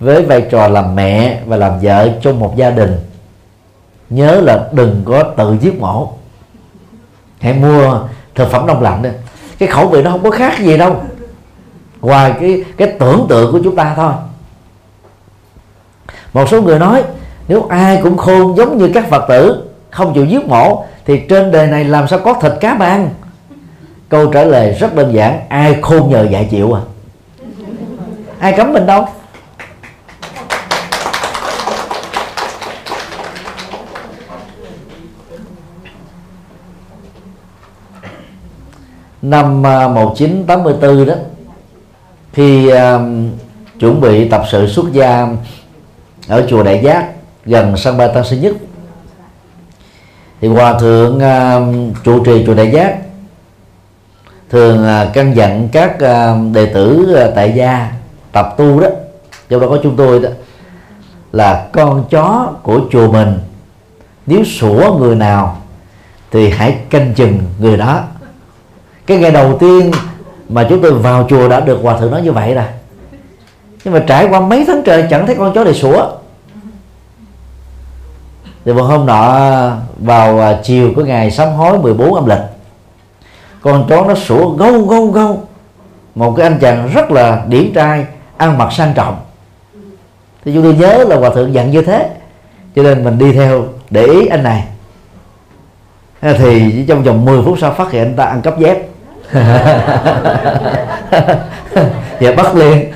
A: với vai trò làm mẹ và làm vợ trong một gia đình nhớ là đừng có tự giết mổ hãy mua thực phẩm đông lạnh đi cái khẩu vị nó không có khác gì đâu ngoài cái cái tưởng tượng của chúng ta thôi. Một số người nói, nếu ai cũng khôn giống như các phật tử, không chịu giết mổ, thì trên đời này làm sao có thịt cá mà ăn? Câu trả lời rất đơn giản, ai khôn nhờ dạy chịu à? Ai cấm mình đâu? Năm à, 1984 đó khi uh, um, chuẩn bị tập sự xuất gia ở chùa Đại Giác gần sân bay Tân Sơn Nhất. Thì hòa thượng uh, trụ trì chùa Đại Giác thường uh, căn dặn các uh, đệ tử uh, tại gia tập tu đó. Trong đó có chúng tôi đó là con chó của chùa mình. Nếu sủa người nào thì hãy canh chừng người đó. Cái ngày đầu tiên mà chúng tôi vào chùa đã được hòa thượng nói như vậy rồi. Nhưng mà trải qua mấy tháng trời chẳng thấy con chó này sủa. Thì một hôm nọ, vào à, chiều của ngày sám hối 14 âm lịch, con chó nó sủa gâu gâu gâu. Một cái anh chàng rất là điển trai, ăn mặc sang trọng. Thì chúng tôi nhớ là hòa thượng dặn như thế. Cho nên mình đi theo để ý anh này. Thì trong vòng 10 phút sau phát hiện anh ta ăn cắp dép. Dạ, và bắt liền.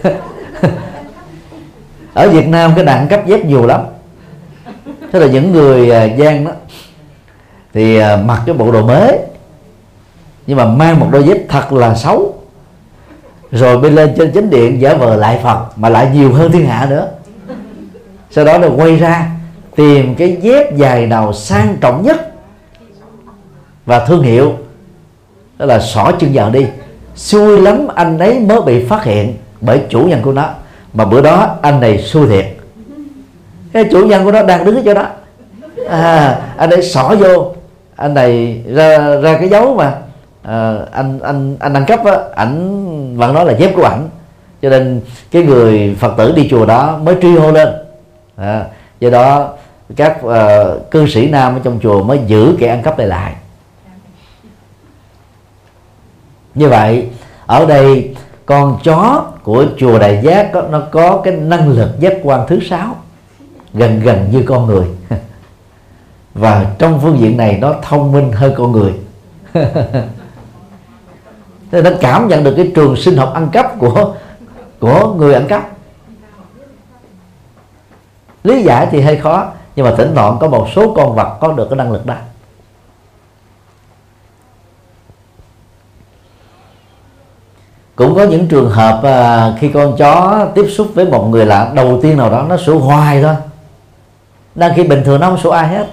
A: Ở Việt Nam cái đẳng cấp dép nhiều lắm. Thế là những người à, gian đó, thì à, mặc cái bộ đồ mới, nhưng mà mang một đôi dép thật là xấu. Rồi bên lên trên chính điện giả vờ lại Phật, mà lại nhiều hơn thiên hạ nữa. Sau đó là quay ra tìm cái dép dài nào sang trọng nhất và thương hiệu đó là xỏ chân vào đi. Xui lắm anh ấy mới bị phát hiện bởi chủ nhân của nó. Mà bữa đó anh này xui thiệt. Cái chủ nhân của nó đang đứng ở chỗ đó. À, anh ấy xỏ vô. Anh này ra ra cái dấu mà. À, anh anh anh đăng cấp á ảnh vẫn nói là dép của ảnh. Cho nên cái người phật tử đi chùa đó mới truy hô lên. À, do đó các uh, cư sĩ nam ở trong chùa mới giữ kẻ ăn cắp này lại. Như vậy ở đây con chó của chùa đại giác có, nó có cái năng lực giác quan thứ sáu gần gần như con người. Và trong phương diện này nó thông minh hơn con người. Thế nó cảm nhận được cái trường sinh học ăn cắp của của người ăn cắp. Lý giải thì hơi khó nhưng mà tỉnh thoảng có một số con vật có được cái năng lực đó. Cũng có những trường hợp à, khi con chó tiếp xúc với một người lạ đầu tiên nào đó nó sủa hoài thôi. Đang khi bình thường nó không sủa ai hết.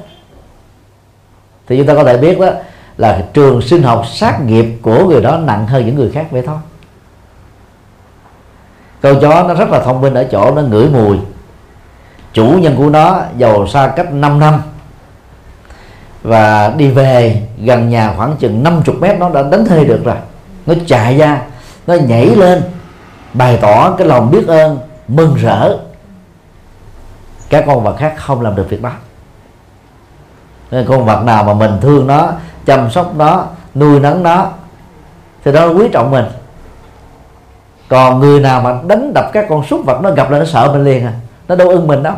A: Thì chúng ta có thể biết đó là trường sinh học sát nghiệp của người đó nặng hơn những người khác vậy thôi. Con chó nó rất là thông minh ở chỗ nó ngửi mùi. Chủ nhân của nó giàu xa cách 5 năm. Và đi về gần nhà khoảng chừng 50 mét nó đã đánh thuê được rồi. Nó chạy ra nó nhảy lên, bày tỏ cái lòng biết ơn, mừng rỡ. Các con vật khác không làm được việc đó. Nên con vật nào mà mình thương nó, chăm sóc nó, nuôi nấng nó, thì đó quý trọng mình. Còn người nào mà đánh đập các con súc vật nó gặp là nó sợ mình liền à. Nó đâu ưng mình đâu.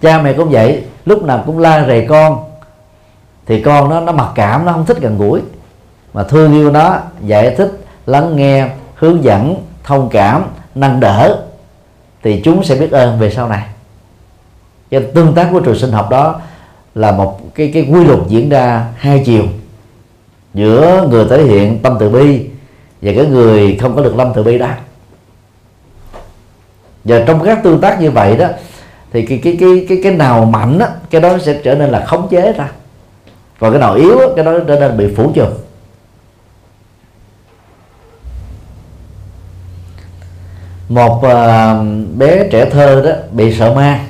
A: Cha mẹ cũng vậy, lúc nào cũng la rầy con, thì con nó nó mặc cảm, nó không thích gần gũi. Mà thương yêu nó, giải thích lắng nghe hướng dẫn thông cảm nâng đỡ thì chúng sẽ biết ơn về sau này. Cho tương tác của trường sinh học đó là một cái cái quy luật diễn ra hai chiều. Giữa người thể hiện tâm từ bi và cái người không có được tâm từ bi đó. Và trong các tương tác như vậy đó thì cái cái cái cái cái nào mạnh á cái đó sẽ trở nên là khống chế ra. Còn cái nào yếu á, cái đó trở nên bị phủ trùm. Một uh, bé trẻ thơ đó bị sợ ma.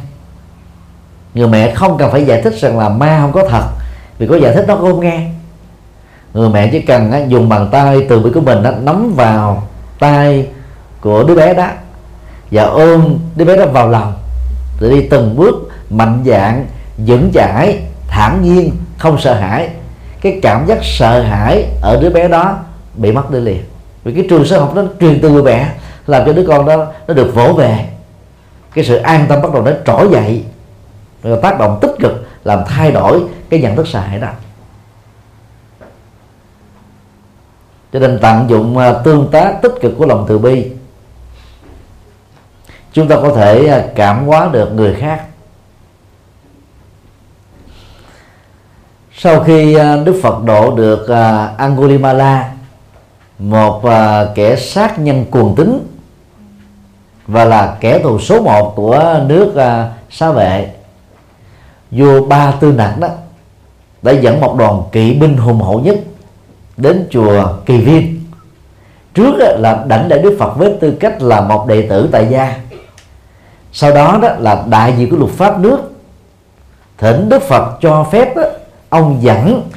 A: Người mẹ không cần phải giải thích rằng là ma không có thật vì có giải thích nó không nghe. Người mẹ chỉ cần uh, dùng bàn tay từ bi của mình uh, nắm vào tay của đứa bé đó và ôm đứa bé đó vào lòng rồi đi từng bước mạnh dạng vững chãi thản nhiên không sợ hãi. Cái cảm giác sợ hãi ở đứa bé đó bị mất đi liền. Vì cái trường sơ học nó truyền từ người mẹ làm cho đứa con đó, nó được vỗ về. Cái sự an tâm bắt đầu nó trỗi dậy. Rồi tác động tích cực làm thay đổi cái nhận thức sai đó. Cho nên tận dụng à, tương tác tích cực của lòng từ bi, chúng ta có thể à, cảm hóa được người khác. Sau khi à, đức phật độ được angulimala, một kẻ sát nhân cuồng tính và là kẻ thù số một của nước à, xá vệ. Vua ba tư nặc đó đã dẫn một đoàn kỵ binh hùng hậu nhất đến chùa kỳ viên. Trước là đảnh lễ đức phật với tư cách là một đệ tử tại gia. Sau đó đó là đại diện của luật pháp nước. Thỉnh đức phật cho phép đó, ông dẫn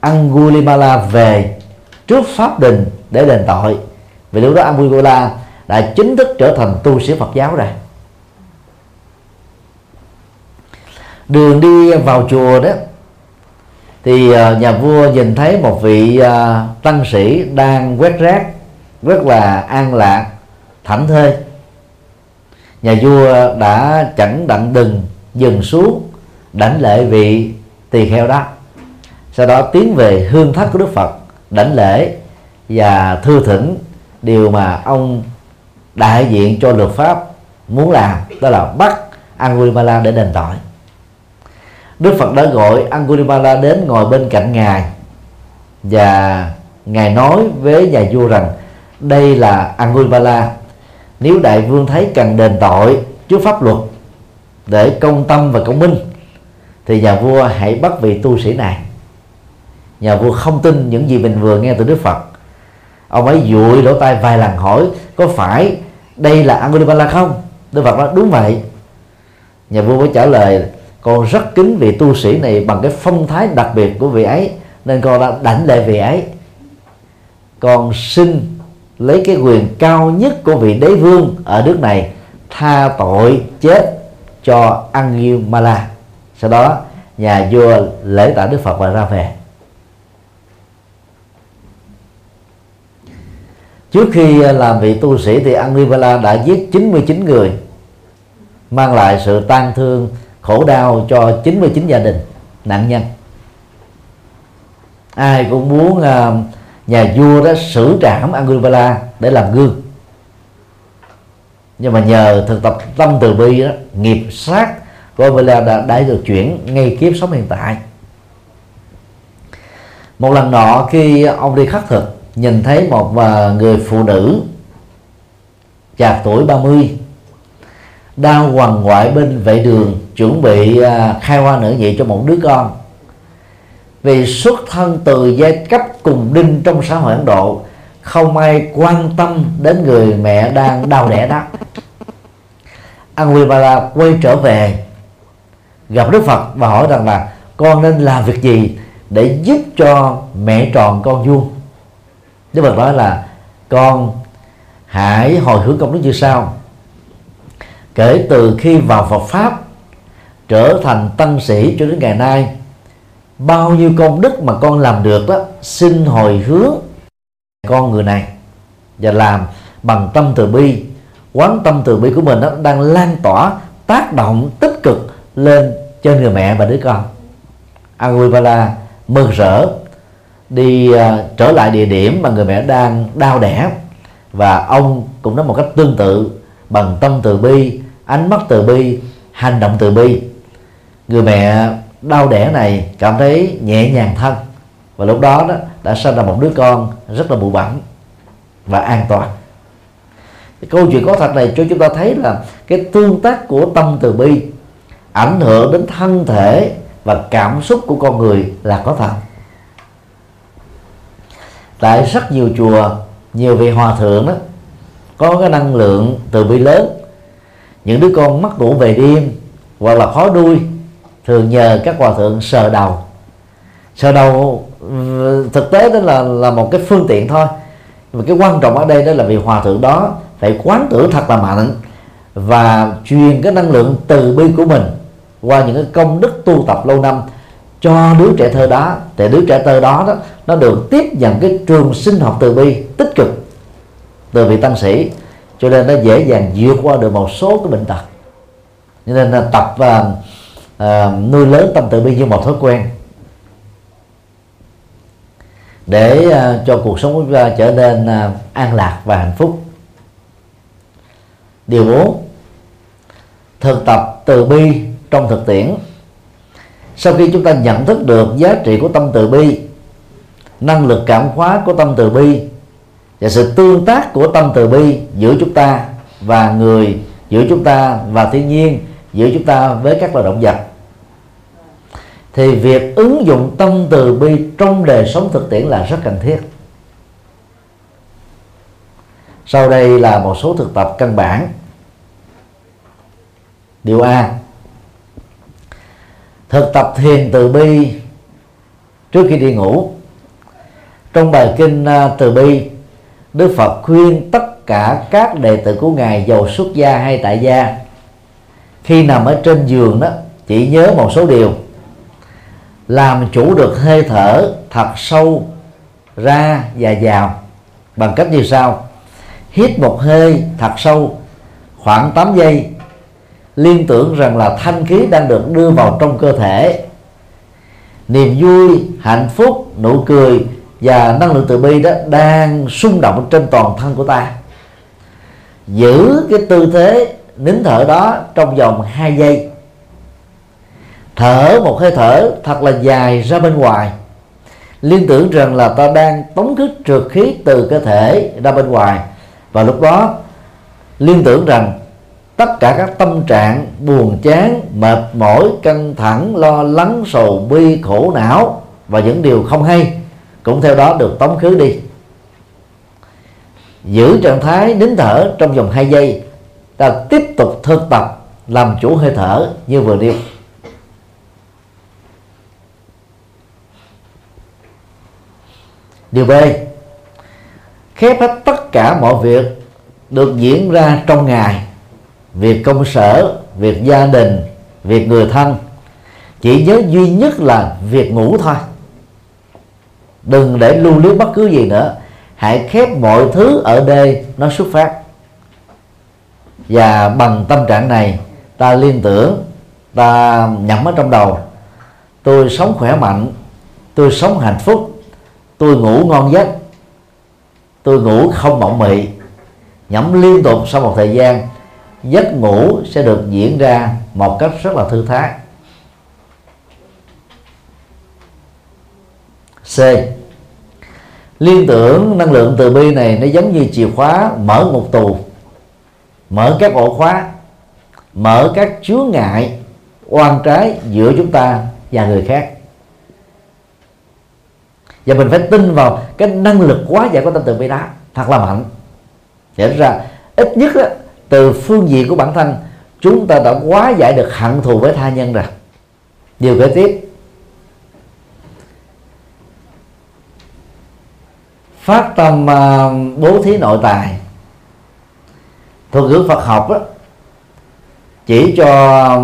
A: Angulimala về trước pháp đình để đền tội. Vì lúc đó Angulimala đã chính thức trở thành tu sĩ Phật giáo rồi. Đường đi vào chùa đó, thì ờ, nhà vua nhìn thấy một vị ờ, tăng sĩ đang quét rác, rất là an lạc, thảnh thơi. Nhà vua đã chẳng đặng đừng, dừng xuống, đảnh lễ vị tỳ kheo đó. Sau đó tiến về hương thất của đức phật, đảnh lễ và thư thỉnh điều mà ông đại diện cho luật pháp muốn làm, đó là bắt Angulimala để đền tội. Đức Phật đã gọi Angulimala đến ngồi bên cạnh ngài và ngài nói với nhà vua rằng, đây là Angulimala. Nếu đại vương thấy cần đền tội trước pháp luật để công tâm và công minh, thì nhà vua hãy bắt vị tu sĩ này. Nhà vua không tin những gì mình vừa nghe từ Đức Phật ông ấy dụi lỗ tai vài lần hỏi, có phải đây là Angulimala không? Đức Phật nói, đúng vậy. Nhà vua mới trả lời, con rất kính vị tu sĩ này bằng cái phong thái đặc biệt của vị ấy, nên con đã đảnh lễ vị ấy. Con xin lấy cái quyền cao nhất của vị đế vương ở nước này tha tội chết cho Angulimala sau đó, nhà vua lễ tạ Đức Phật và ra về. Trước khi à, làm vị tu sĩ thì Anglimala đã giết 99 người mang lại sự tan thương khổ đau cho 99 gia đình nạn nhân. Ai cũng muốn uh, nhà vua đó xử trảm Angulimala để làm gương. Nhưng mà nhờ thực tập tâm từ bi đó nghiệp sát của Angulimala đã, đã được chuyển ngay kiếp sống hiện tại. Một lần nọ khi ông đi khắc thực nhìn thấy một à, người phụ nữ chạc tuổi 30 đang hoàng ngoại bên vệ đường, chuẩn bị à, khai hoa nở nhị cho một đứa con. Vì xuất thân từ giai cấp cùng đinh trong xã hội Ấn Độ, không ai quan tâm đến người mẹ đang đau đẻ đó. Anguibala quay trở về, gặp Đức Phật và hỏi rằng là, con nên làm việc gì để giúp cho mẹ tròn con vuông? Đức Phật nói là, con hãy hồi hướng công đức như sau. Kể từ khi vào Phật pháp trở thành tăng sĩ cho đến ngày nay, bao nhiêu công đức mà con làm được đó, xin hồi hướng con người này và làm bằng tâm từ bi. Quán tâm từ bi của mình đó đang lan tỏa, tác động tích cực lên cho người mẹ và đứa con. Anguipala mừng rỡ đi uh, trở lại địa điểm mà người mẹ đang đau đẻ. Và ông cũng nói một cách tương tự bằng tâm từ bi ánh mắt từ bi hành động từ bi. Người mẹ đau đẻ này cảm thấy nhẹ nhàng thân. Và lúc đó đó đã sinh ra một đứa con rất là bụ bẩm và an toàn. Câu chuyện có thật này cho chúng ta thấy là cái tương tác của tâm từ bi ảnh hưởng đến thân thể và cảm xúc của con người là có thật tại rất nhiều chùa, nhiều vị hòa thượng đó, có cái năng lượng từ bi lớn. Những đứa con mắc ngủ về đêm hoặc là khó đuôi thường nhờ các hòa thượng sờ đầu. Sờ đầu ừ, thực tế đó là là một cái phương tiện thôi. Mà cái quan trọng ở đây đó là vì hòa thượng đó phải quán tưởng thật là mạnh và truyền cái năng lượng từ bi của mình qua những cái công đức tu tập lâu năm cho đứa trẻ thơ đó. Thì đứa trẻ thơ đó, đó nó được tiếp nhận cái trường sinh học từ bi tích cực từ vị tăng sĩ. Cho nên nó dễ dàng vượt qua được một số cái bệnh tật. Cho nên là tập uh, nuôi lớn tâm từ bi như một thói quen. Để uh, cho cuộc sống của chúng ta trở nên uh, an lạc và hạnh phúc. Điều 4 thực tập từ bi trong thực tiễn sau khi chúng ta nhận thức được giá trị của tâm từ bi, năng lực cảm hóa của tâm từ bi, và sự tương tác của tâm từ bi giữa chúng ta và người, giữa chúng ta và thiên nhiên, giữa chúng ta với các loài động vật, thì việc ứng dụng tâm từ bi trong đời sống thực tiễn là rất cần thiết. Sau đây là một số thực tập căn bản. Điều a thực tập thiền từ bi trước khi đi ngủ. Trong bài kinh à, từ bi, đức phật khuyên tất cả các đệ tử của ngài giàu xuất gia hay tại gia. Khi nằm ở trên giường đó, chỉ nhớ một số điều. Làm chủ được hơi thở thật sâu, ra và vào. Bằng cách như sau. Hít một hơi thật sâu, khoảng 8 giây liên tưởng rằng là thanh khí đang được đưa vào trong cơ thể. Niềm vui, hạnh phúc, nụ cười và năng lượng từ bi đó đang xung động trên toàn thân của ta. Giữ cái tư thế nín thở đó trong vòng 2 giây. Thở một hơi thở thật là dài ra bên ngoài. Liên tưởng rằng là ta đang tống khích trượt khí từ cơ thể ra bên ngoài. Và lúc đó, liên tưởng rằng tất cả các tâm trạng buồn, chán, mệt mỏi, căng thẳng, lo lắng, sầu bi, khổ não và những điều không hay cũng theo đó được tống khứ đi. Giữ trạng thái nín thở trong vòng 2 giây ta tiếp tục thực tập làm chủ hơi thở như vừa nêu. Điều b, khép hết tất cả mọi việc được diễn ra trong ngày việc công sở, việc gia đình, việc người thân, chỉ nhớ duy nhất là việc ngủ thôi. Đừng để lưu luyến bất cứ gì nữa. Hãy khép mọi thứ ở đây, nó xuất phát. Và bằng tâm trạng này, ta liên tưởng, ta nhẩm ở trong đầu. Tôi sống khỏe mạnh, tôi sống hạnh phúc, tôi ngủ ngon giấc, tôi ngủ không mộng mị. Nhẩm liên tục sau một thời gian giấc ngủ sẽ được diễn ra một cách rất là thư thái. C. Liên tưởng năng lượng từ bi này nó giống như chìa khóa mở một tù mở các ổ khóa mở các chướng ngại oan trái giữa chúng ta và người khác. Và mình phải tin vào cái năng lực quá giải của tâm từ bi đó thật là mạnh. Để ra ít nhất đó, từ phương diện của bản thân chúng ta đã quá giải được hận thù với tha nhân rồi. Điều kế tiếp. Phát tâm uh, bố thí nội tài. Thuật ngữ Phật học đó, chỉ cho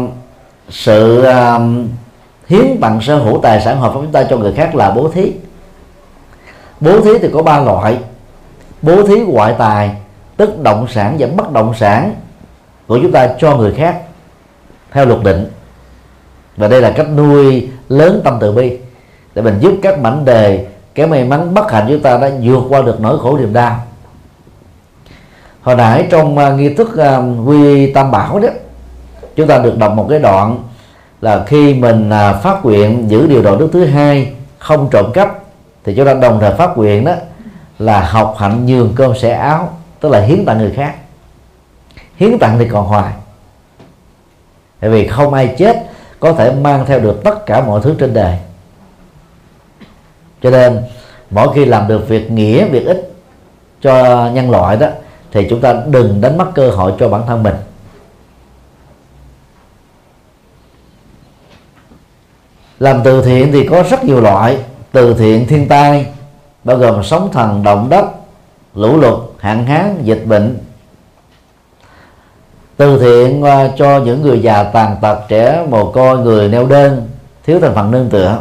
A: sự uh, hiến bằng sở hữu tài sản hợp pháp chúng ta cho người khác là bố thí. Bố thí thì có ba loại. Bố thí ngoại tài tức động sản và bất động sản của chúng ta cho người khác theo luật định. Và đây là cách nuôi lớn tâm từ bi để mình giúp các mảnh đề cái may mắn bất hạnh chúng ta đã vượt qua được nỗi khổ niềm đau. Hồi nãy trong uh, nghi thức uh, quy tam bảo đó chúng ta được đọc một cái đoạn là khi mình uh, phát nguyện giữ điều đạo đức thứ hai không trộm cắp thì chúng ta đồng thời phát nguyện đó là học hạnh nhường cơm sẻ áo tức là hiến tặng người khác. Hiến tặng thì còn hoài. Tại vì không ai chết có thể mang theo được tất cả mọi thứ trên đời. Cho nên, mỗi khi làm được việc nghĩa, việc ích cho nhân loại đó, thì chúng ta đừng đánh mất cơ hội cho bản thân mình. Làm từ thiện thì có rất nhiều loại. Từ thiện thiên tai, bao gồm sóng thần, động đất, lũ lụt hạn hán dịch bệnh. Từ thiện à, cho những người già tàn tật, trẻ, mồ côi, người neo đơn, thiếu thành phần nương tựa.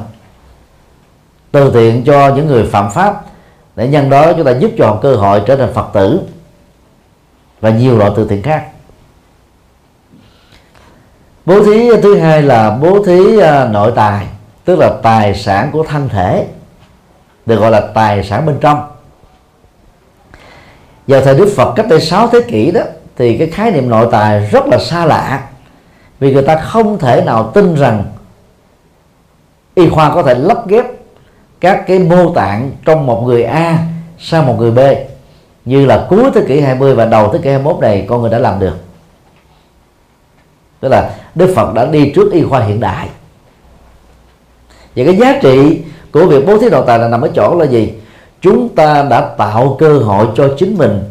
A: Từ thiện cho những người phạm pháp, để nhân đó chúng ta giúp cho họ cơ hội trở thành phật tử và nhiều loại từ thiện khác. Bố thí thứ hai là bố thí à, nội tài, tức là tài sản của thân thể, được gọi là tài sản bên trong vào thời Đức Phật cách đây 6 thế kỷ đó, thì cái khái niệm nội tài rất là xa lạ. Vì người ta không thể nào tin rằng y khoa có thể lắp ghép các cái mô tạng trong một người A sang một người B, như là cuối thế kỷ 20 và đầu thế kỷ 21 này con người đã làm được. Tức là Đức Phật đã đi trước y khoa hiện đại. Và cái giá trị của việc bố thí nội tài là nằm ở chỗ là gì? Chúng ta đã tạo cơ hội cho chính mình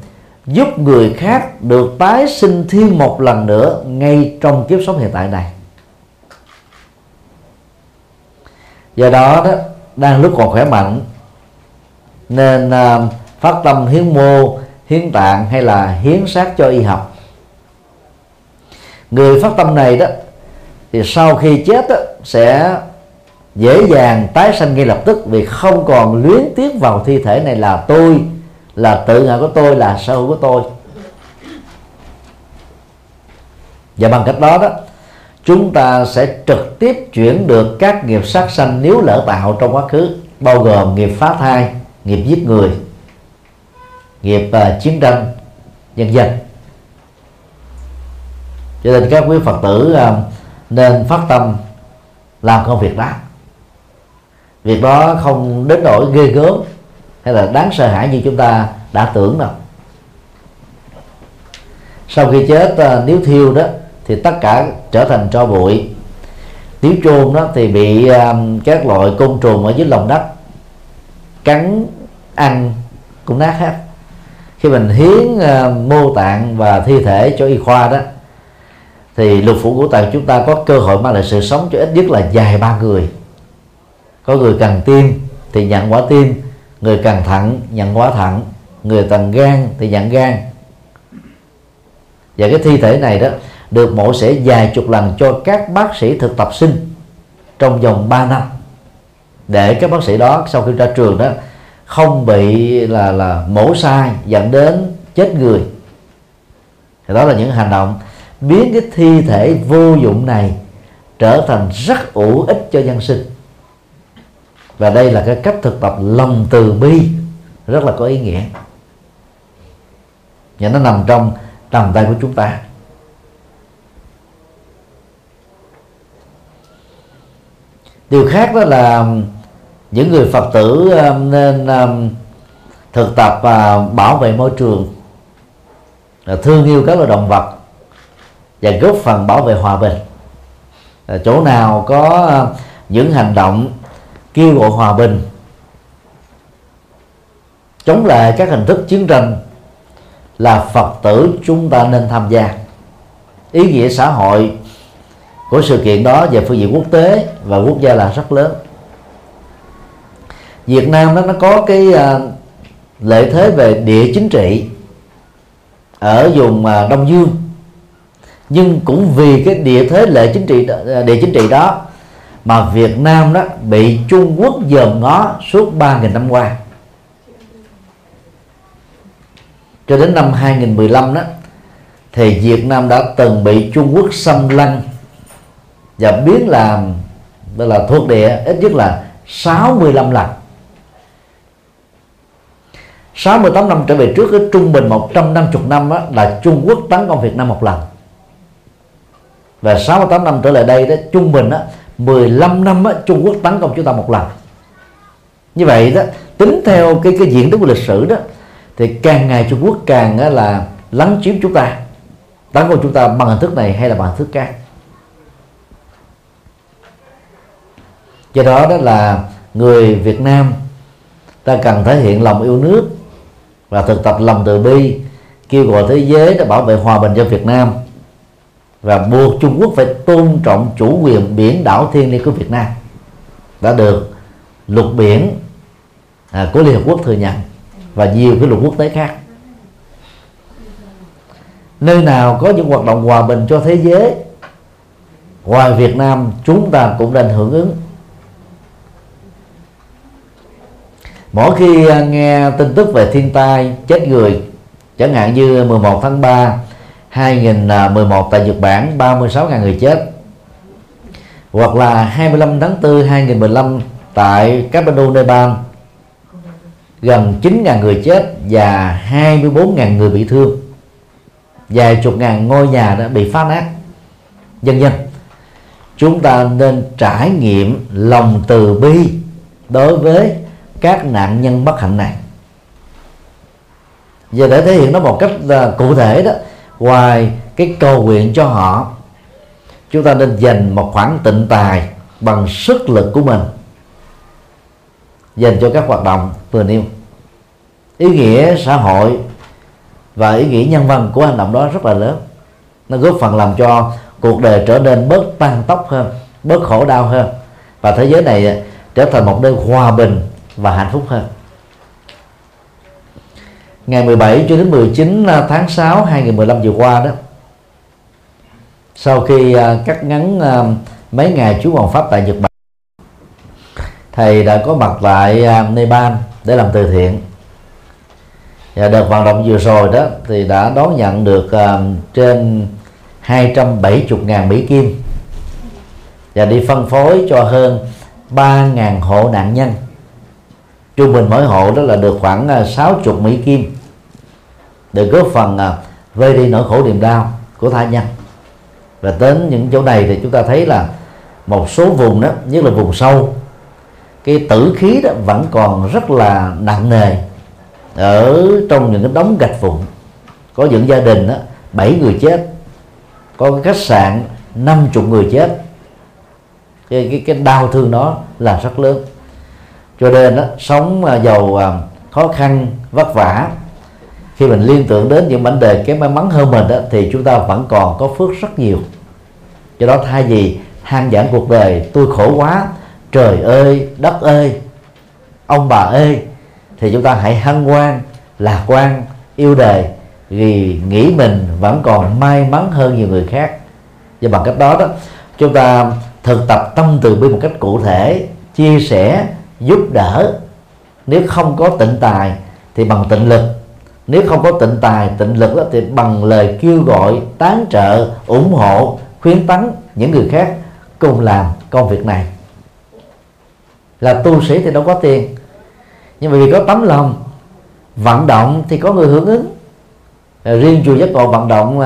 A: giúp người khác được tái sinh thêm một lần nữa ngay trong kiếp sống hiện tại này. Do đó đó đang lúc còn khỏe mạnh nên uh, phát tâm hiến mô hiến tạng hay là hiến xác cho y học. Người phát tâm này đó thì sau khi chết đó, sẽ dễ dàng tái sanh ngay lập tức vì không còn luyến tiếc vào thi thể này là tôi là tự ngã của tôi là sở hữu của tôi. Và bằng cách đó đó chúng ta sẽ trực tiếp chuyển được các nghiệp sát sanh nếu lỡ tạo trong quá khứ bao gồm nghiệp phá thai nghiệp giết người nghiệp uh, chiến tranh nhân dân cho nên các quý phật tử uh, nên phát tâm làm công việc đó việc đó không đến nỗi ghê gớm hay là đáng sợ hãi như chúng ta đã tưởng đâu. Sau khi chết à, nếu thiêu đó thì tất cả trở thành tro bụi. Nếu chôn đó thì bị um, các loại côn trùng ở dưới lòng đất cắn ăn cũng nát hết. Khi mình hiến uh, mô tạng và thi thể cho y khoa đó thì lục phủ của tạng chúng ta có cơ hội mang lại sự sống cho ít nhất là vài ba người có người cần tim thì nhận quả tim, người cần thận nhận quả thận, người cần gan thì nhận gan. Và cái thi thể này đó được mổ sẽ vài chục lần cho các bác sĩ thực tập sinh trong vòng 3 năm. Để các bác sĩ đó sau khi ra trường đó không bị là là mổ sai dẫn đến chết người. Thì đó là những hành động biến cái thi thể vô dụng này trở thành rất hữu ích cho dân sinh và đây là cái cách thực tập lòng từ bi. Rất là có ý nghĩa. Và nó nằm trong tầm tay của chúng ta. Điều khác đó là những người phật tử um, nên um, thực tập và bảo vệ môi trường à, thương yêu các loài động vật và góp phần bảo vệ hòa bình. À, chỗ nào có à, những hành động kêu gọi hòa bình. Chống lại các hình thức chiến tranh là phật tử chúng ta nên tham gia. Ý nghĩa xã hội của sự kiện đó về phương diện quốc tế và quốc gia là rất lớn. Việt Nam đó nó có cái uh, lợi thế về địa chính trị ở vùng uh, Đông Dương. Nhưng cũng vì cái địa thế lệ chính trị à, địa chính trị đó mà Việt Nam đó bị Trung Quốc dòm ngó suốt 3.000 năm qua. Cho đến năm 2015 đó thì Việt Nam đã từng bị Trung Quốc xâm lăng và biến làm đó là thuộc địa ít nhất là 65 lần 68 năm trở về trước cái trung bình 150 năm đó, là Trung Quốc tấn công Việt Nam một lần. Và 68 năm trở lại đây đó trung bình đó 15 năm á, Trung Quốc tấn công chúng ta một lần. Như vậy đó tính theo cái cái diễn tích của lịch sử đó thì càng ngày Trung Quốc càng là lấn chiếm chúng ta tấn công chúng ta bằng hình thức này hay là bằng hình thức khác. Do đó đó là người Việt Nam ta cần thể hiện lòng yêu nước và thực tập lòng từ bi kêu gọi thế giới để bảo vệ hòa bình cho Việt Nam và buộc Trung Quốc phải tôn trọng chủ quyền biển đảo thiên liêng của Việt Nam. Đã được luật biển à, của Liên Hợp Quốc thừa nhận và nhiều cái luật quốc tế khác. Nơi nào có những hoạt động hòa bình cho thế giới ngoài Việt Nam chúng ta cũng nên hưởng ứng. Mỗi khi à, nghe tin tức về thiên tai chết người chẳng hạn như 11 tháng 3 2011 tại Nhật Bản 36.000 người chết. Hoặc là 25 tháng 4 2015 tại Kathmandu Nepal gần 9.000 người chết và 24.000 người bị thương. Vài chục ngàn ngôi nhà đã bị phá nát. Dân dân chúng ta nên trải nghiệm lòng từ bi đối với các nạn nhân bất hạnh này. Và để thể hiện nó một cách uh, cụ thể đó ngoài cái cầu nguyện cho họ, chúng ta nên dành một khoản tịnh tài bằng sức lực của mình. Dành cho các hoạt động vừa nêu. Ý nghĩa xã hội và ý nghĩa nhân văn của hành động đó rất là lớn. Nó góp phần làm cho cuộc đời trở nên bớt tan tóc hơn, bớt khổ đau hơn, và thế giới này trở thành một nơi hòa bình và hạnh phúc hơn ngày 17 cho đến 19 à, tháng 6 2015 vừa qua đó. Sau khi à, cắt ngắn à, mấy ngày chú hoàng pháp tại Nhật Bản, thầy đã có mặt tại Nepal để làm từ thiện. Và đợt vận động vừa rồi đó thì đã đón nhận được trên 270.000 Mỹ Kim. Và đi phân phối cho hơn 3.000 hộ nạn nhân. Trung bình mỗi hộ đó là được khoảng 60 Mỹ Kim để góp phần à, vơi đi nỗi khổ niềm đau của tha nhân. Và đến những chỗ này thì chúng ta thấy là một số vùng đó nhất là vùng sâu cái tử khí đó vẫn còn rất là nặng nề ở trong những cái đống gạch vụn. Có những gia đình đó bảy người chết có cái khách sạn năm chục người chết. Cái, cái cái đau thương đó là rất lớn. Cho nên đó sống à, giàu à, khó khăn vất vả khi mình liên tưởng đến những vấn đề kém may mắn hơn mình đó thì chúng ta vẫn còn có phước rất nhiều. Do đó thay vì than giảng cuộc đời, tôi khổ quá, trời ơi, đất ơi, ông bà ơi, thì chúng ta hãy hân hoan, lạc quan, yêu đời vì nghĩ mình vẫn còn may mắn hơn nhiều người khác. Và bằng cách đó đó, chúng ta thực tập tâm từ bi một cách cụ thể, chia sẻ, giúp đỡ. Nếu không có tịnh tài thì bằng tịnh lực nếu không có tịnh tài tịnh lực đó, thì bằng lời kêu gọi tán trợ ủng hộ khuyến tấn những người khác cùng làm công việc này. Là tu sĩ thì đâu có tiền. Nhưng mà vì có tấm lòng vận động thì có người hưởng ứng. À, riêng chùa giác ngộ vận động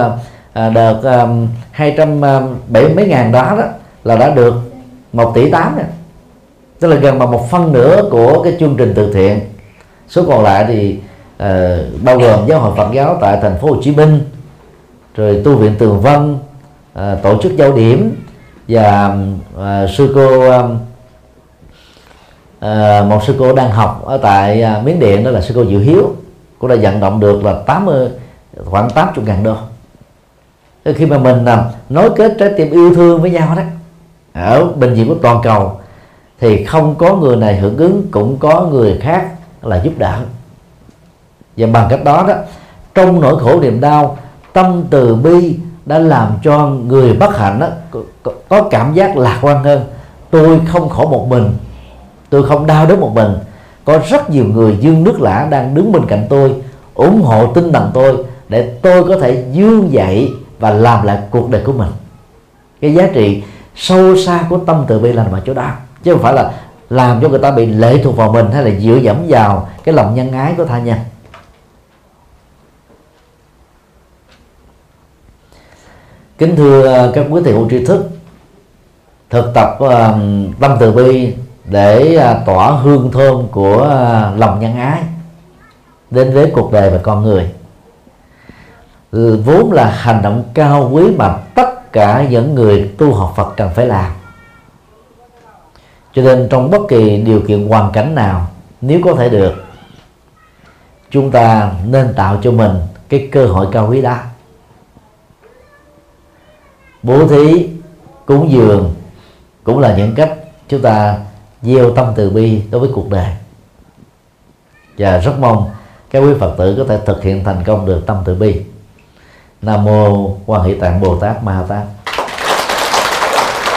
A: à, đợt à, hai trăm à, bảy mấy ngàn đó đó là đã được một tỷ tám rồi. Tức là gần bằng một phân nửa của cái chương trình từ thiện. Số còn lại thì uh, bao gồm giáo hội Phật giáo tại thành phố Hồ Chí Minh rồi tu viện Tường Vân uh, tổ chức giao điểm và uh, sư cô uh, một sư cô đang học ở tại uh, Miến Điện đó là sư cô Diệu Hiếu. Cũng đã vận động được là 80 khoảng 80 ngàn đô. Khi mà mình uh, nối kết trái tim yêu thương với nhau đó ở bệnh viện của toàn cầu thì không có người này hưởng ứng cũng có người khác là giúp đỡ và bằng cách đó đó trong nỗi khổ niềm đau tâm từ bi đã làm cho người bất hạnh đó, có, cảm giác lạc quan hơn. Tôi không khổ một mình tôi không đau đớn một mình. Có rất nhiều người dương nước lã đang đứng bên cạnh tôi ủng hộ tinh thần tôi để tôi có thể dương dậy và làm lại cuộc đời của mình. Cái giá trị sâu xa của tâm từ bi là nằm ở chỗ đó chứ không phải là làm cho người ta bị lệ thuộc vào mình hay là dựa dẫm vào cái lòng nhân ái của tha nhân. Kính thưa ờ, các quý thầy hữu tri thức thực tập ờ, uh, tâm từ bi để uh, tỏa hương thơm của uh, lòng nhân ái đến với cuộc đời và con người. Ừ, vốn là hành động cao quý mà tất cả những người tu học Phật cần phải làm. Cho nên trong bất kỳ điều kiện hoàn cảnh nào nếu có thể được chúng ta nên tạo cho mình cái cơ hội cao quý đó bố thí, cúng dường cũng là những cách chúng ta gieo tâm từ bi đối với cuộc đời. Và rất mong các quý phật tử có thể thực hiện thành công được tâm từ bi. Nam mô quan hệ tạng bồ tát ma tát.